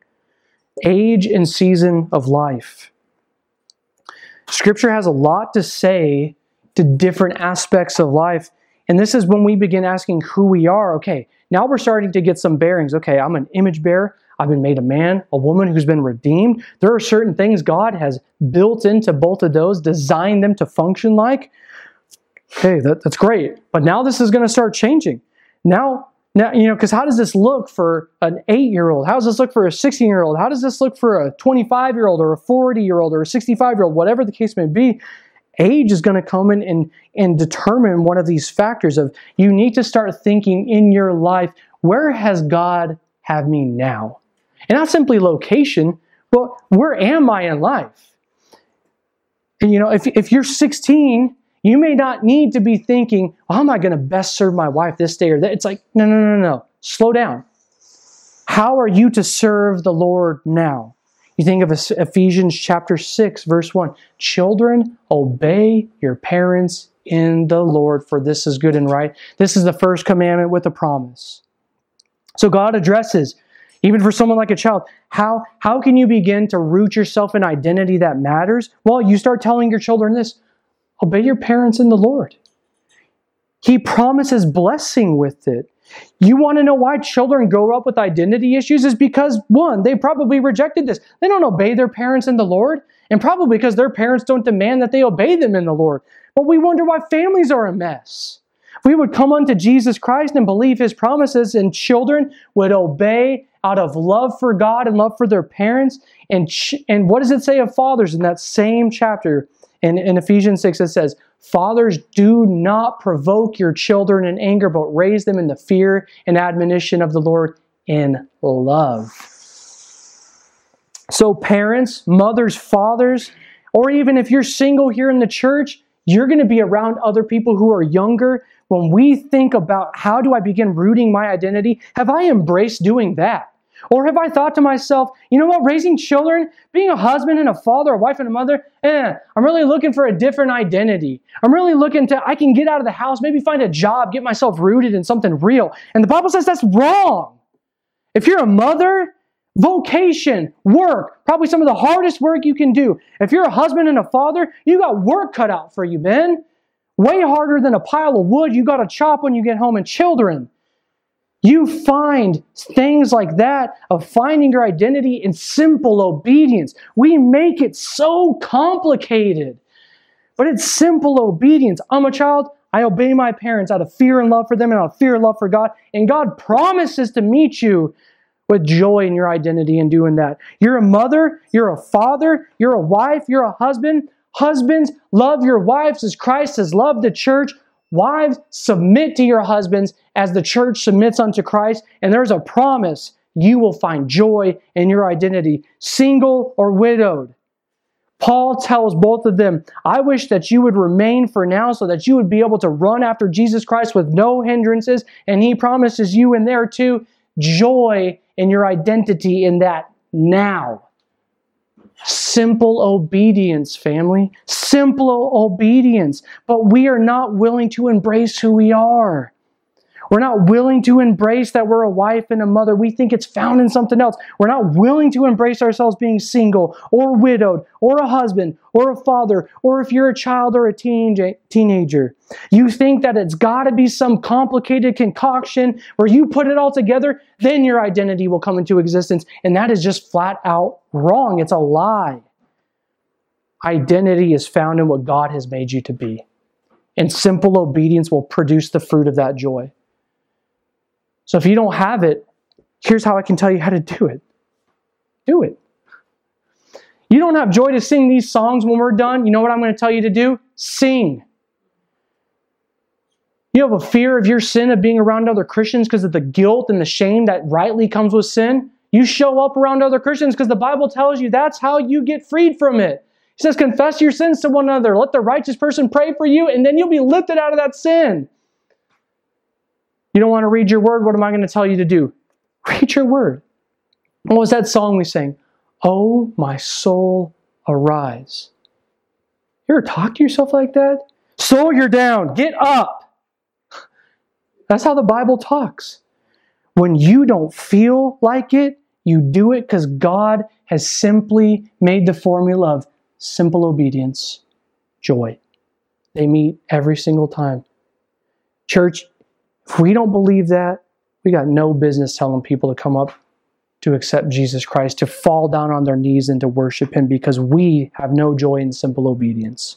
age and season of life. Scripture has a lot to say to different aspects of life. And this is when we begin asking who we are. Okay, now we're starting to get some bearings. Okay, I'm an image bearer. I've been made a man, a woman who's been redeemed. There are certain things God has built into both of those, designed them to function like. Okay, that, that's great. But now this is going to start changing. Now now, you know, because how does this look for an eight year old? How does this look for a 16 year old? How does this look for a 25 year old or a 40 year old or a 65 year old, whatever the case may be? Age is going to come in and, and determine one of these factors of you need to start thinking in your life, where has God have me now? And not simply location, but where am I in life? And you know, if, if you're 16 you may not need to be thinking, how am I going to best serve my wife this day or that? It's like, no, no, no, no. Slow down. How are you to serve the Lord now? You think of Ephesians chapter 6, verse 1. Children, obey your parents in the Lord, for this is good and right. This is the first commandment with a promise. So God addresses, even for someone like a child, how, how can you begin to root yourself in identity that matters? Well, you start telling your children this Obey your parents in the Lord. He promises blessing with it. You want to know why children grow up with identity issues? Is because, one, they probably rejected this. They don't obey their parents in the Lord, and probably because their parents don't demand that they obey them in the Lord. But we wonder why families are a mess. we would come unto Jesus Christ and believe his promises, and children would obey out of love for God and love for their parents. And, ch- and what does it say of fathers in that same chapter? In, in Ephesians 6, it says, Fathers, do not provoke your children in anger, but raise them in the fear and admonition of the Lord in love. So, parents, mothers, fathers, or even if you're single here in the church, you're going to be around other people who are younger. When we think about how do I begin rooting my identity, have I embraced doing that? Or have I thought to myself, you know what, raising children, being a husband and a father, a wife and a mother, eh, I'm really looking for a different identity. I'm really looking to, I can get out of the house, maybe find a job, get myself rooted in something real. And the Bible says that's wrong. If you're a mother, vocation, work, probably some of the hardest work you can do. If you're a husband and a father, you got work cut out for you, men. Way harder than a pile of wood you got to chop when you get home, and children. You find things like that of finding your identity in simple obedience. We make it so complicated, but it's simple obedience. I'm a child. I obey my parents out of fear and love for them and out of fear and love for God. And God promises to meet you with joy in your identity in doing that. You're a mother, you're a father, you're a wife, you're a husband. Husbands, love your wives as Christ has loved the church. Wives, submit to your husbands as the church submits unto Christ. And there's a promise you will find joy in your identity, single or widowed. Paul tells both of them, I wish that you would remain for now so that you would be able to run after Jesus Christ with no hindrances. And he promises you in there too joy in your identity in that now. Simple obedience, family. Simple obedience. But we are not willing to embrace who we are. We're not willing to embrace that we're a wife and a mother. We think it's found in something else. We're not willing to embrace ourselves being single or widowed or a husband or a father or if you're a child or a teen, teenager. You think that it's got to be some complicated concoction where you put it all together, then your identity will come into existence. And that is just flat out wrong. It's a lie. Identity is found in what God has made you to be. And simple obedience will produce the fruit of that joy. So if you don't have it, here's how I can tell you how to do it do it. You don't have joy to sing these songs when we're done. You know what I'm going to tell you to do? Sing. You have a fear of your sin of being around other Christians because of the guilt and the shame that rightly comes with sin. You show up around other Christians because the Bible tells you that's how you get freed from it. He says, Confess your sins to one another. Let the righteous person pray for you, and then you'll be lifted out of that sin. You don't want to read your word? What am I going to tell you to do? Read your word. What was that song we sang? Oh, my soul, arise. You ever talk to yourself like that? Soul, you're down. Get up. That's how the Bible talks. When you don't feel like it, you do it because God has simply made the formula of simple obedience, joy. They meet every single time. Church, if we don't believe that, we got no business telling people to come up to accept Jesus Christ, to fall down on their knees and to worship Him because we have no joy in simple obedience.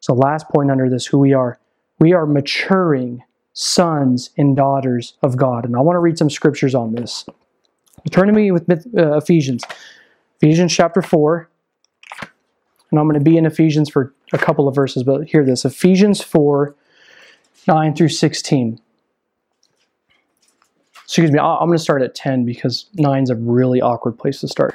So, last point under this who we are. We are maturing sons and daughters of God. And I want to read some scriptures on this. Turn to me with uh, Ephesians. Ephesians chapter 4. And I'm going to be in Ephesians for a couple of verses, but hear this Ephesians 4 9 through 16. Excuse me, I'm going to start at 10 because 9 is a really awkward place to start.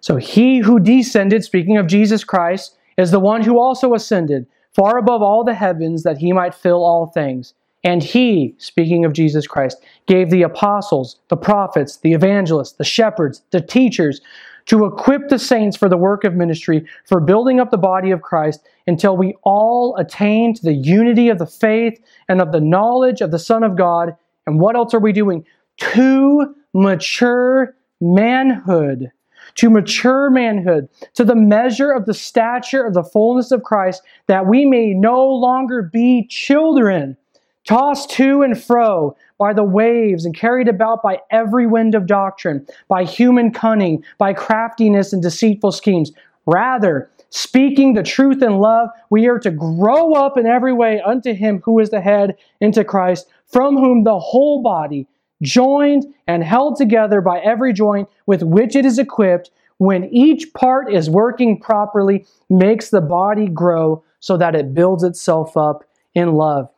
So, he who descended, speaking of Jesus Christ, is the one who also ascended far above all the heavens that he might fill all things. And he, speaking of Jesus Christ, gave the apostles, the prophets, the evangelists, the shepherds, the teachers, to equip the saints for the work of ministry, for building up the body of Christ, until we all attain to the unity of the faith and of the knowledge of the Son of God. And what else are we doing? To mature manhood. To mature manhood, to the measure of the stature of the fullness of Christ, that we may no longer be children tossed to and fro by the waves and carried about by every wind of doctrine, by human cunning, by craftiness and deceitful schemes. Rather, speaking the truth in love, we are to grow up in every way unto him who is the head, into Christ, from whom the whole body, joined and held together by every joint with which it is equipped, when each part is working properly, makes the body grow so that it builds itself up in love.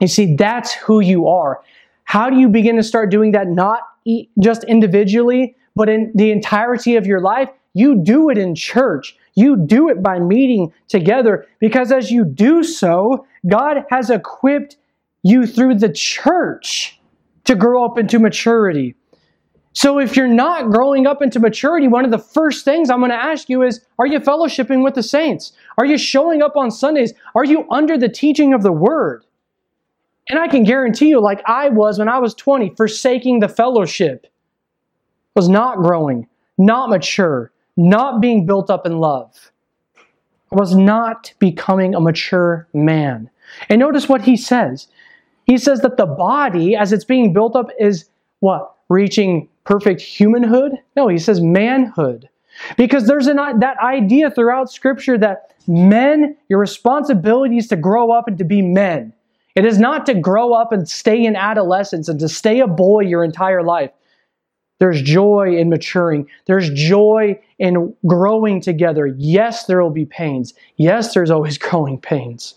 You see, that's who you are. How do you begin to start doing that not just individually, but in the entirety of your life? You do it in church. You do it by meeting together because as you do so, God has equipped you through the church to grow up into maturity. So if you're not growing up into maturity, one of the first things I'm going to ask you is Are you fellowshipping with the saints? Are you showing up on Sundays? Are you under the teaching of the word? And I can guarantee you, like I was when I was 20, forsaking the fellowship, was not growing, not mature, not being built up in love. Was not becoming a mature man. And notice what he says. He says that the body, as it's being built up, is what? Reaching perfect humanhood? No, he says manhood. Because there's an, that idea throughout Scripture that men, your responsibility is to grow up and to be men. It is not to grow up and stay in adolescence and to stay a boy your entire life. There's joy in maturing. There's joy in growing together. Yes, there will be pains. Yes, there's always growing pains.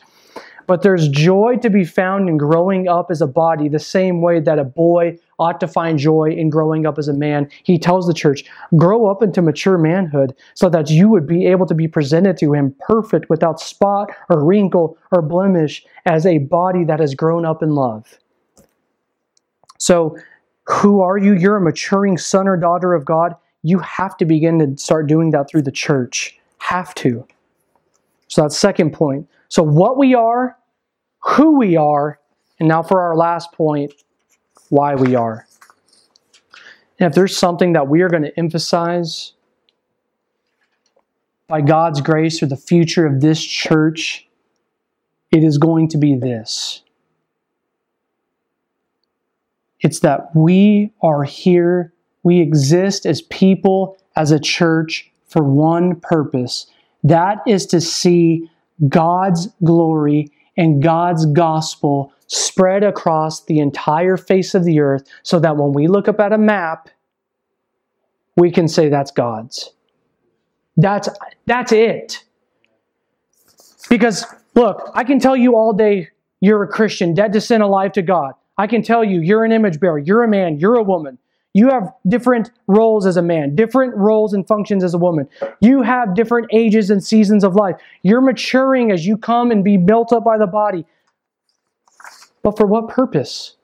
But there's joy to be found in growing up as a body, the same way that a boy ought to find joy in growing up as a man. He tells the church, grow up into mature manhood so that you would be able to be presented to him perfect without spot or wrinkle or blemish as a body that has grown up in love. So, who are you? You're a maturing son or daughter of God. You have to begin to start doing that through the church. Have to. So that's second point. So what we are who we are, and now for our last point, why we are. And if there's something that we are going to emphasize by God's grace or the future of this church, it is going to be this. It's that we are here, we exist as people, as a church, for one purpose. That is to see God's glory and God's gospel spread across the entire face of the earth so that when we look up at a map, we can say that's God's. That's, that's it. Because, look, I can tell you all day you're a Christian, dead to sin, alive to God. I can tell you you're an image bearer, you're a man, you're a woman. You have different roles as a man, different roles and functions as a woman. You have different ages and seasons of life. You're maturing as you come and be built up by the body. But for what purpose?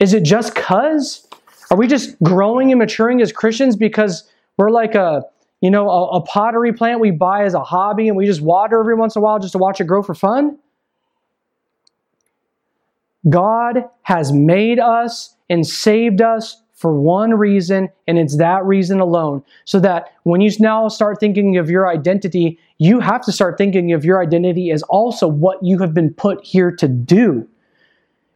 Is it just cuz? Are we just growing and maturing as Christians because we're like a, you know, a, a pottery plant we buy as a hobby and we just water every once in a while just to watch it grow for fun? God has made us and saved us for one reason, and it's that reason alone. So that when you now start thinking of your identity, you have to start thinking of your identity as also what you have been put here to do.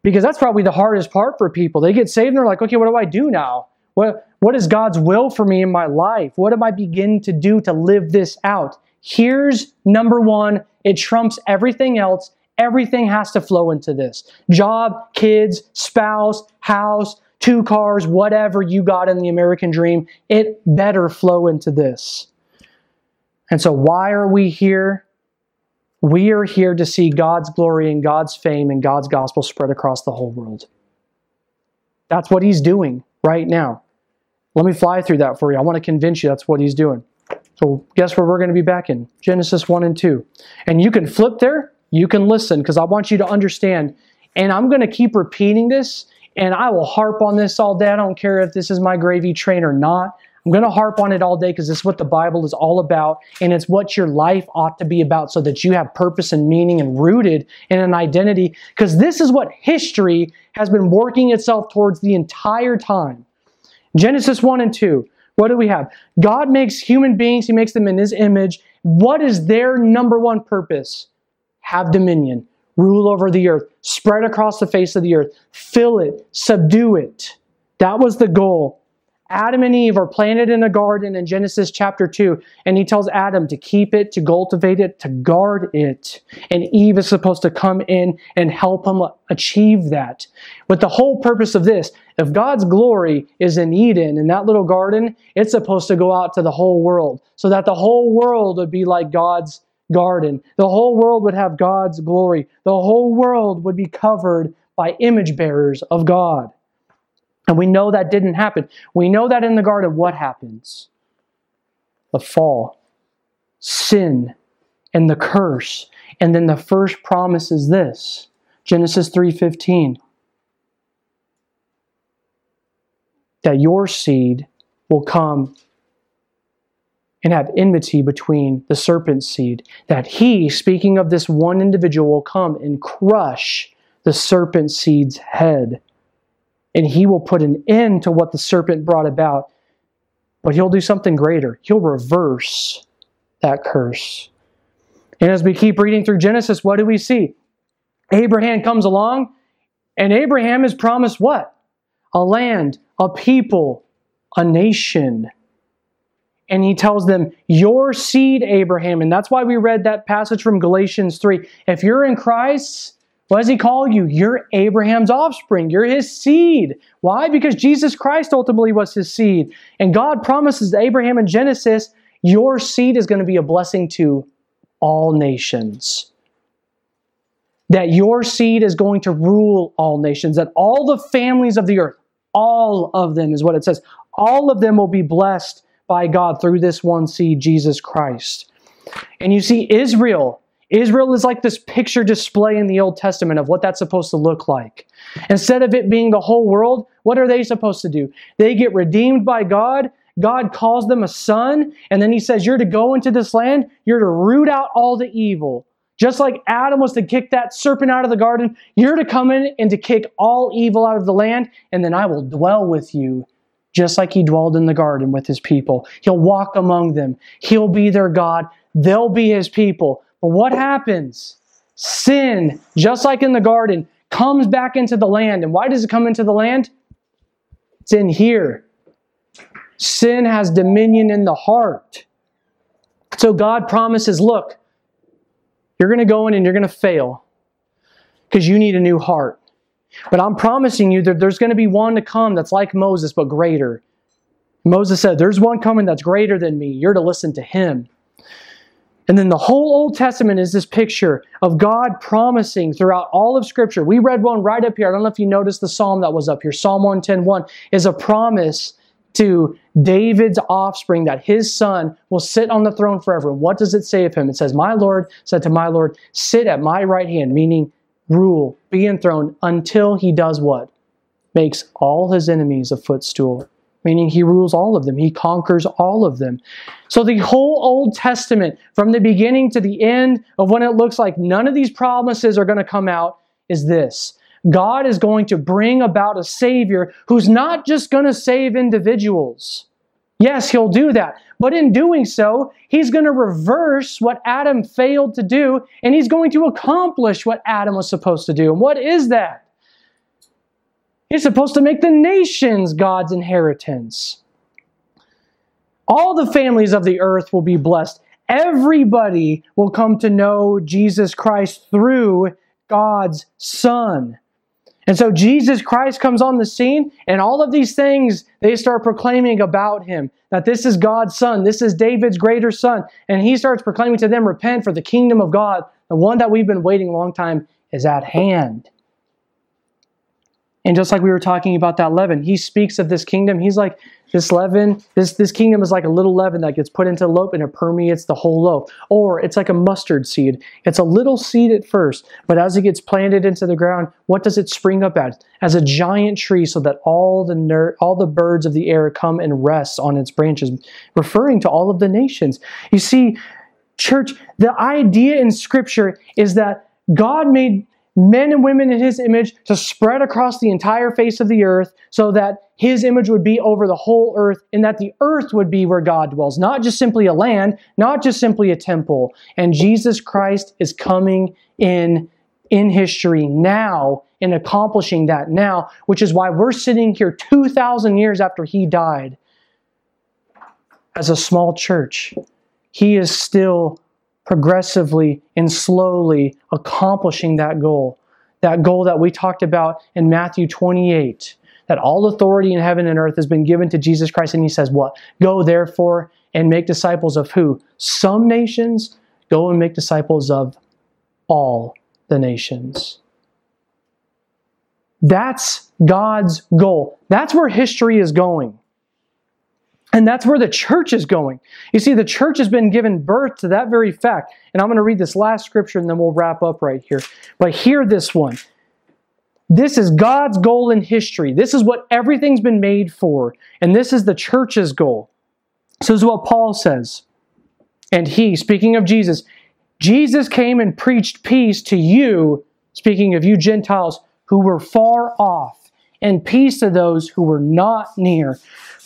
Because that's probably the hardest part for people. They get saved and they're like, okay, what do I do now? What, what is God's will for me in my life? What am I begin to do to live this out? Here's number one it trumps everything else. Everything has to flow into this job, kids, spouse, house, two cars, whatever you got in the American dream, it better flow into this. And so, why are we here? We are here to see God's glory and God's fame and God's gospel spread across the whole world. That's what He's doing right now. Let me fly through that for you. I want to convince you that's what He's doing. So, guess where we're going to be back in? Genesis 1 and 2. And you can flip there, you can listen, because I want you to understand. And I'm going to keep repeating this and I will harp on this all day. I don't care if this is my gravy train or not. I'm going to harp on it all day because this is what the Bible is all about, and it's what your life ought to be about so that you have purpose and meaning and rooted in an identity. Because this is what history has been working itself towards the entire time. Genesis 1 and 2. What do we have? God makes human beings, He makes them in His image. What is their number one purpose? Have dominion rule over the earth, spread across the face of the earth, fill it, subdue it. That was the goal. Adam and Eve are planted in a garden in Genesis chapter 2, and he tells Adam to keep it, to cultivate it, to guard it. And Eve is supposed to come in and help him achieve that. But the whole purpose of this, if God's glory is in Eden, in that little garden, it's supposed to go out to the whole world so that the whole world would be like God's garden. The whole world would have God's glory. The whole world would be covered by image bearers of God. And we know that didn't happen. We know that in the garden, what happens? The fall, sin, and the curse. And then the first promise is this Genesis 3:15. That your seed will come and have enmity between the serpent's seed. That he, speaking of this one individual, will come and crush the serpent seed's head and he will put an end to what the serpent brought about. But he'll do something greater. He'll reverse that curse. And as we keep reading through Genesis, what do we see? Abraham comes along, and Abraham is promised what? A land, a people, a nation. And he tells them, Your seed, Abraham. And that's why we read that passage from Galatians 3. If you're in Christ, what does he call you? You're Abraham's offspring. You're his seed. Why? Because Jesus Christ ultimately was his seed. And God promises Abraham in Genesis, your seed is going to be a blessing to all nations. That your seed is going to rule all nations. That all the families of the earth, all of them is what it says, all of them will be blessed by God through this one seed, Jesus Christ. And you see, Israel Israel is like this picture display in the Old Testament of what that's supposed to look like. Instead of it being the whole world, what are they supposed to do? They get redeemed by God. God calls them a son, and then he says, You're to go into this land, you're to root out all the evil. Just like Adam was to kick that serpent out of the garden, you're to come in and to kick all evil out of the land, and then I will dwell with you, just like he dwelled in the garden with his people. He'll walk among them, he'll be their God, they'll be his people. But what happens? Sin, just like in the garden, comes back into the land. And why does it come into the land? It's in here. Sin has dominion in the heart. So God promises look, you're going to go in and you're going to fail because you need a new heart. But I'm promising you that there's going to be one to come that's like Moses, but greater. Moses said, There's one coming that's greater than me. You're to listen to him. And then the whole Old Testament is this picture of God promising throughout all of Scripture. We read one right up here. I don't know if you noticed the psalm that was up here. Psalm 110.1 is a promise to David's offspring that his son will sit on the throne forever. And what does it say of him? It says, My Lord said to my Lord, Sit at my right hand, meaning rule, be enthroned until he does what? Makes all his enemies a footstool meaning he rules all of them, he conquers all of them. So the whole Old Testament, from the beginning to the end of when it looks like none of these promises are going to come out, is this. God is going to bring about a Savior who's not just going to save individuals. Yes, he'll do that. But in doing so, he's going to reverse what Adam failed to do, and he's going to accomplish what Adam was supposed to do. And what is that? He's supposed to make the nations God's inheritance. All the families of the earth will be blessed. Everybody will come to know Jesus Christ through God's Son. And so Jesus Christ comes on the scene, and all of these things they start proclaiming about him that this is God's Son, this is David's greater Son. And he starts proclaiming to them, Repent, for the kingdom of God, the one that we've been waiting a long time, is at hand. And just like we were talking about that leaven, he speaks of this kingdom. He's like, this leaven, this, this kingdom is like a little leaven that gets put into a loaf and it permeates the whole loaf. Or it's like a mustard seed. It's a little seed at first, but as it gets planted into the ground, what does it spring up as? As a giant tree so that all the ner- all the birds of the air come and rest on its branches, referring to all of the nations. You see, church, the idea in scripture is that God made men and women in his image to spread across the entire face of the earth so that his image would be over the whole earth and that the earth would be where God dwells, not just simply a land, not just simply a temple. And Jesus Christ is coming in in history now in accomplishing that now, which is why we're sitting here 2,000 years after he died as a small church. He is still progressively and slowly accomplishing that goal. That goal that we talked about in Matthew 28 that all authority in heaven and earth has been given to Jesus Christ. And he says, What? Go therefore and make disciples of who? Some nations. Go and make disciples of all the nations. That's God's goal. That's where history is going. And that's where the church is going. You see, the church has been given birth to that very fact. And I'm going to read this last scripture and then we'll wrap up right here. But hear this one. This is God's goal in history. This is what everything's been made for. And this is the church's goal. So this is what Paul says. And he, speaking of Jesus, Jesus came and preached peace to you, speaking of you Gentiles who were far off, and peace to those who were not near.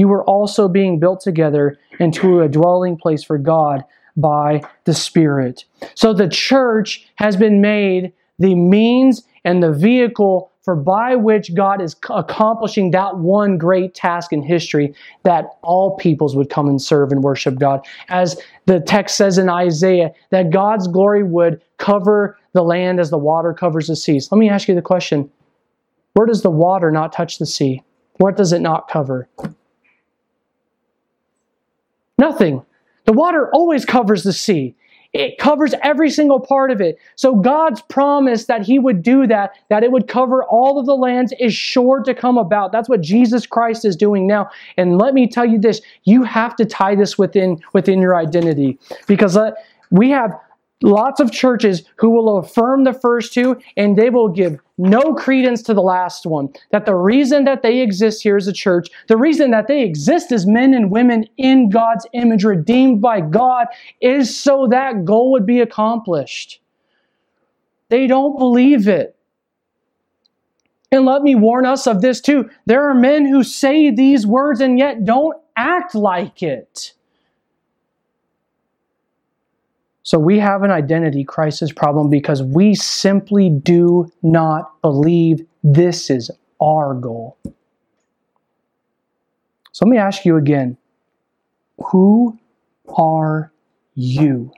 you were also being built together into a dwelling place for God by the Spirit. So the church has been made the means and the vehicle for by which God is accomplishing that one great task in history that all peoples would come and serve and worship God. As the text says in Isaiah, that God's glory would cover the land as the water covers the seas. Let me ask you the question where does the water not touch the sea? What does it not cover? Nothing. The water always covers the sea. It covers every single part of it. So God's promise that he would do that, that it would cover all of the lands is sure to come about. That's what Jesus Christ is doing now. And let me tell you this, you have to tie this within within your identity because uh, we have lots of churches who will affirm the first two and they will give no credence to the last one. That the reason that they exist here as a church, the reason that they exist as men and women in God's image, redeemed by God, is so that goal would be accomplished. They don't believe it. And let me warn us of this too. There are men who say these words and yet don't act like it. So we have an identity crisis problem because we simply do not believe this is our goal. So let me ask you again who are you?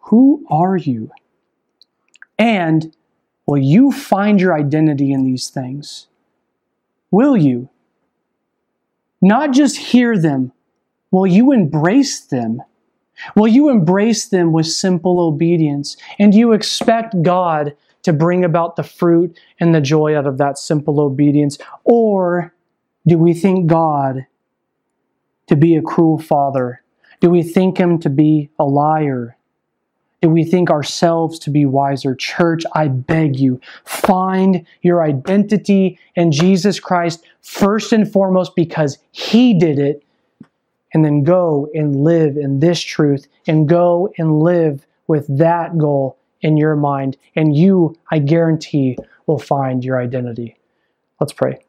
Who are you? And will you find your identity in these things? Will you? Not just hear them, will you embrace them? Will you embrace them with simple obedience? And you expect God to bring about the fruit and the joy out of that simple obedience? Or do we think God to be a cruel father? Do we think him to be a liar? Do we think ourselves to be wiser? Church, I beg you, find your identity in Jesus Christ first and foremost because he did it and then go and live in this truth and go and live with that goal in your mind. And you, I guarantee, will find your identity. Let's pray.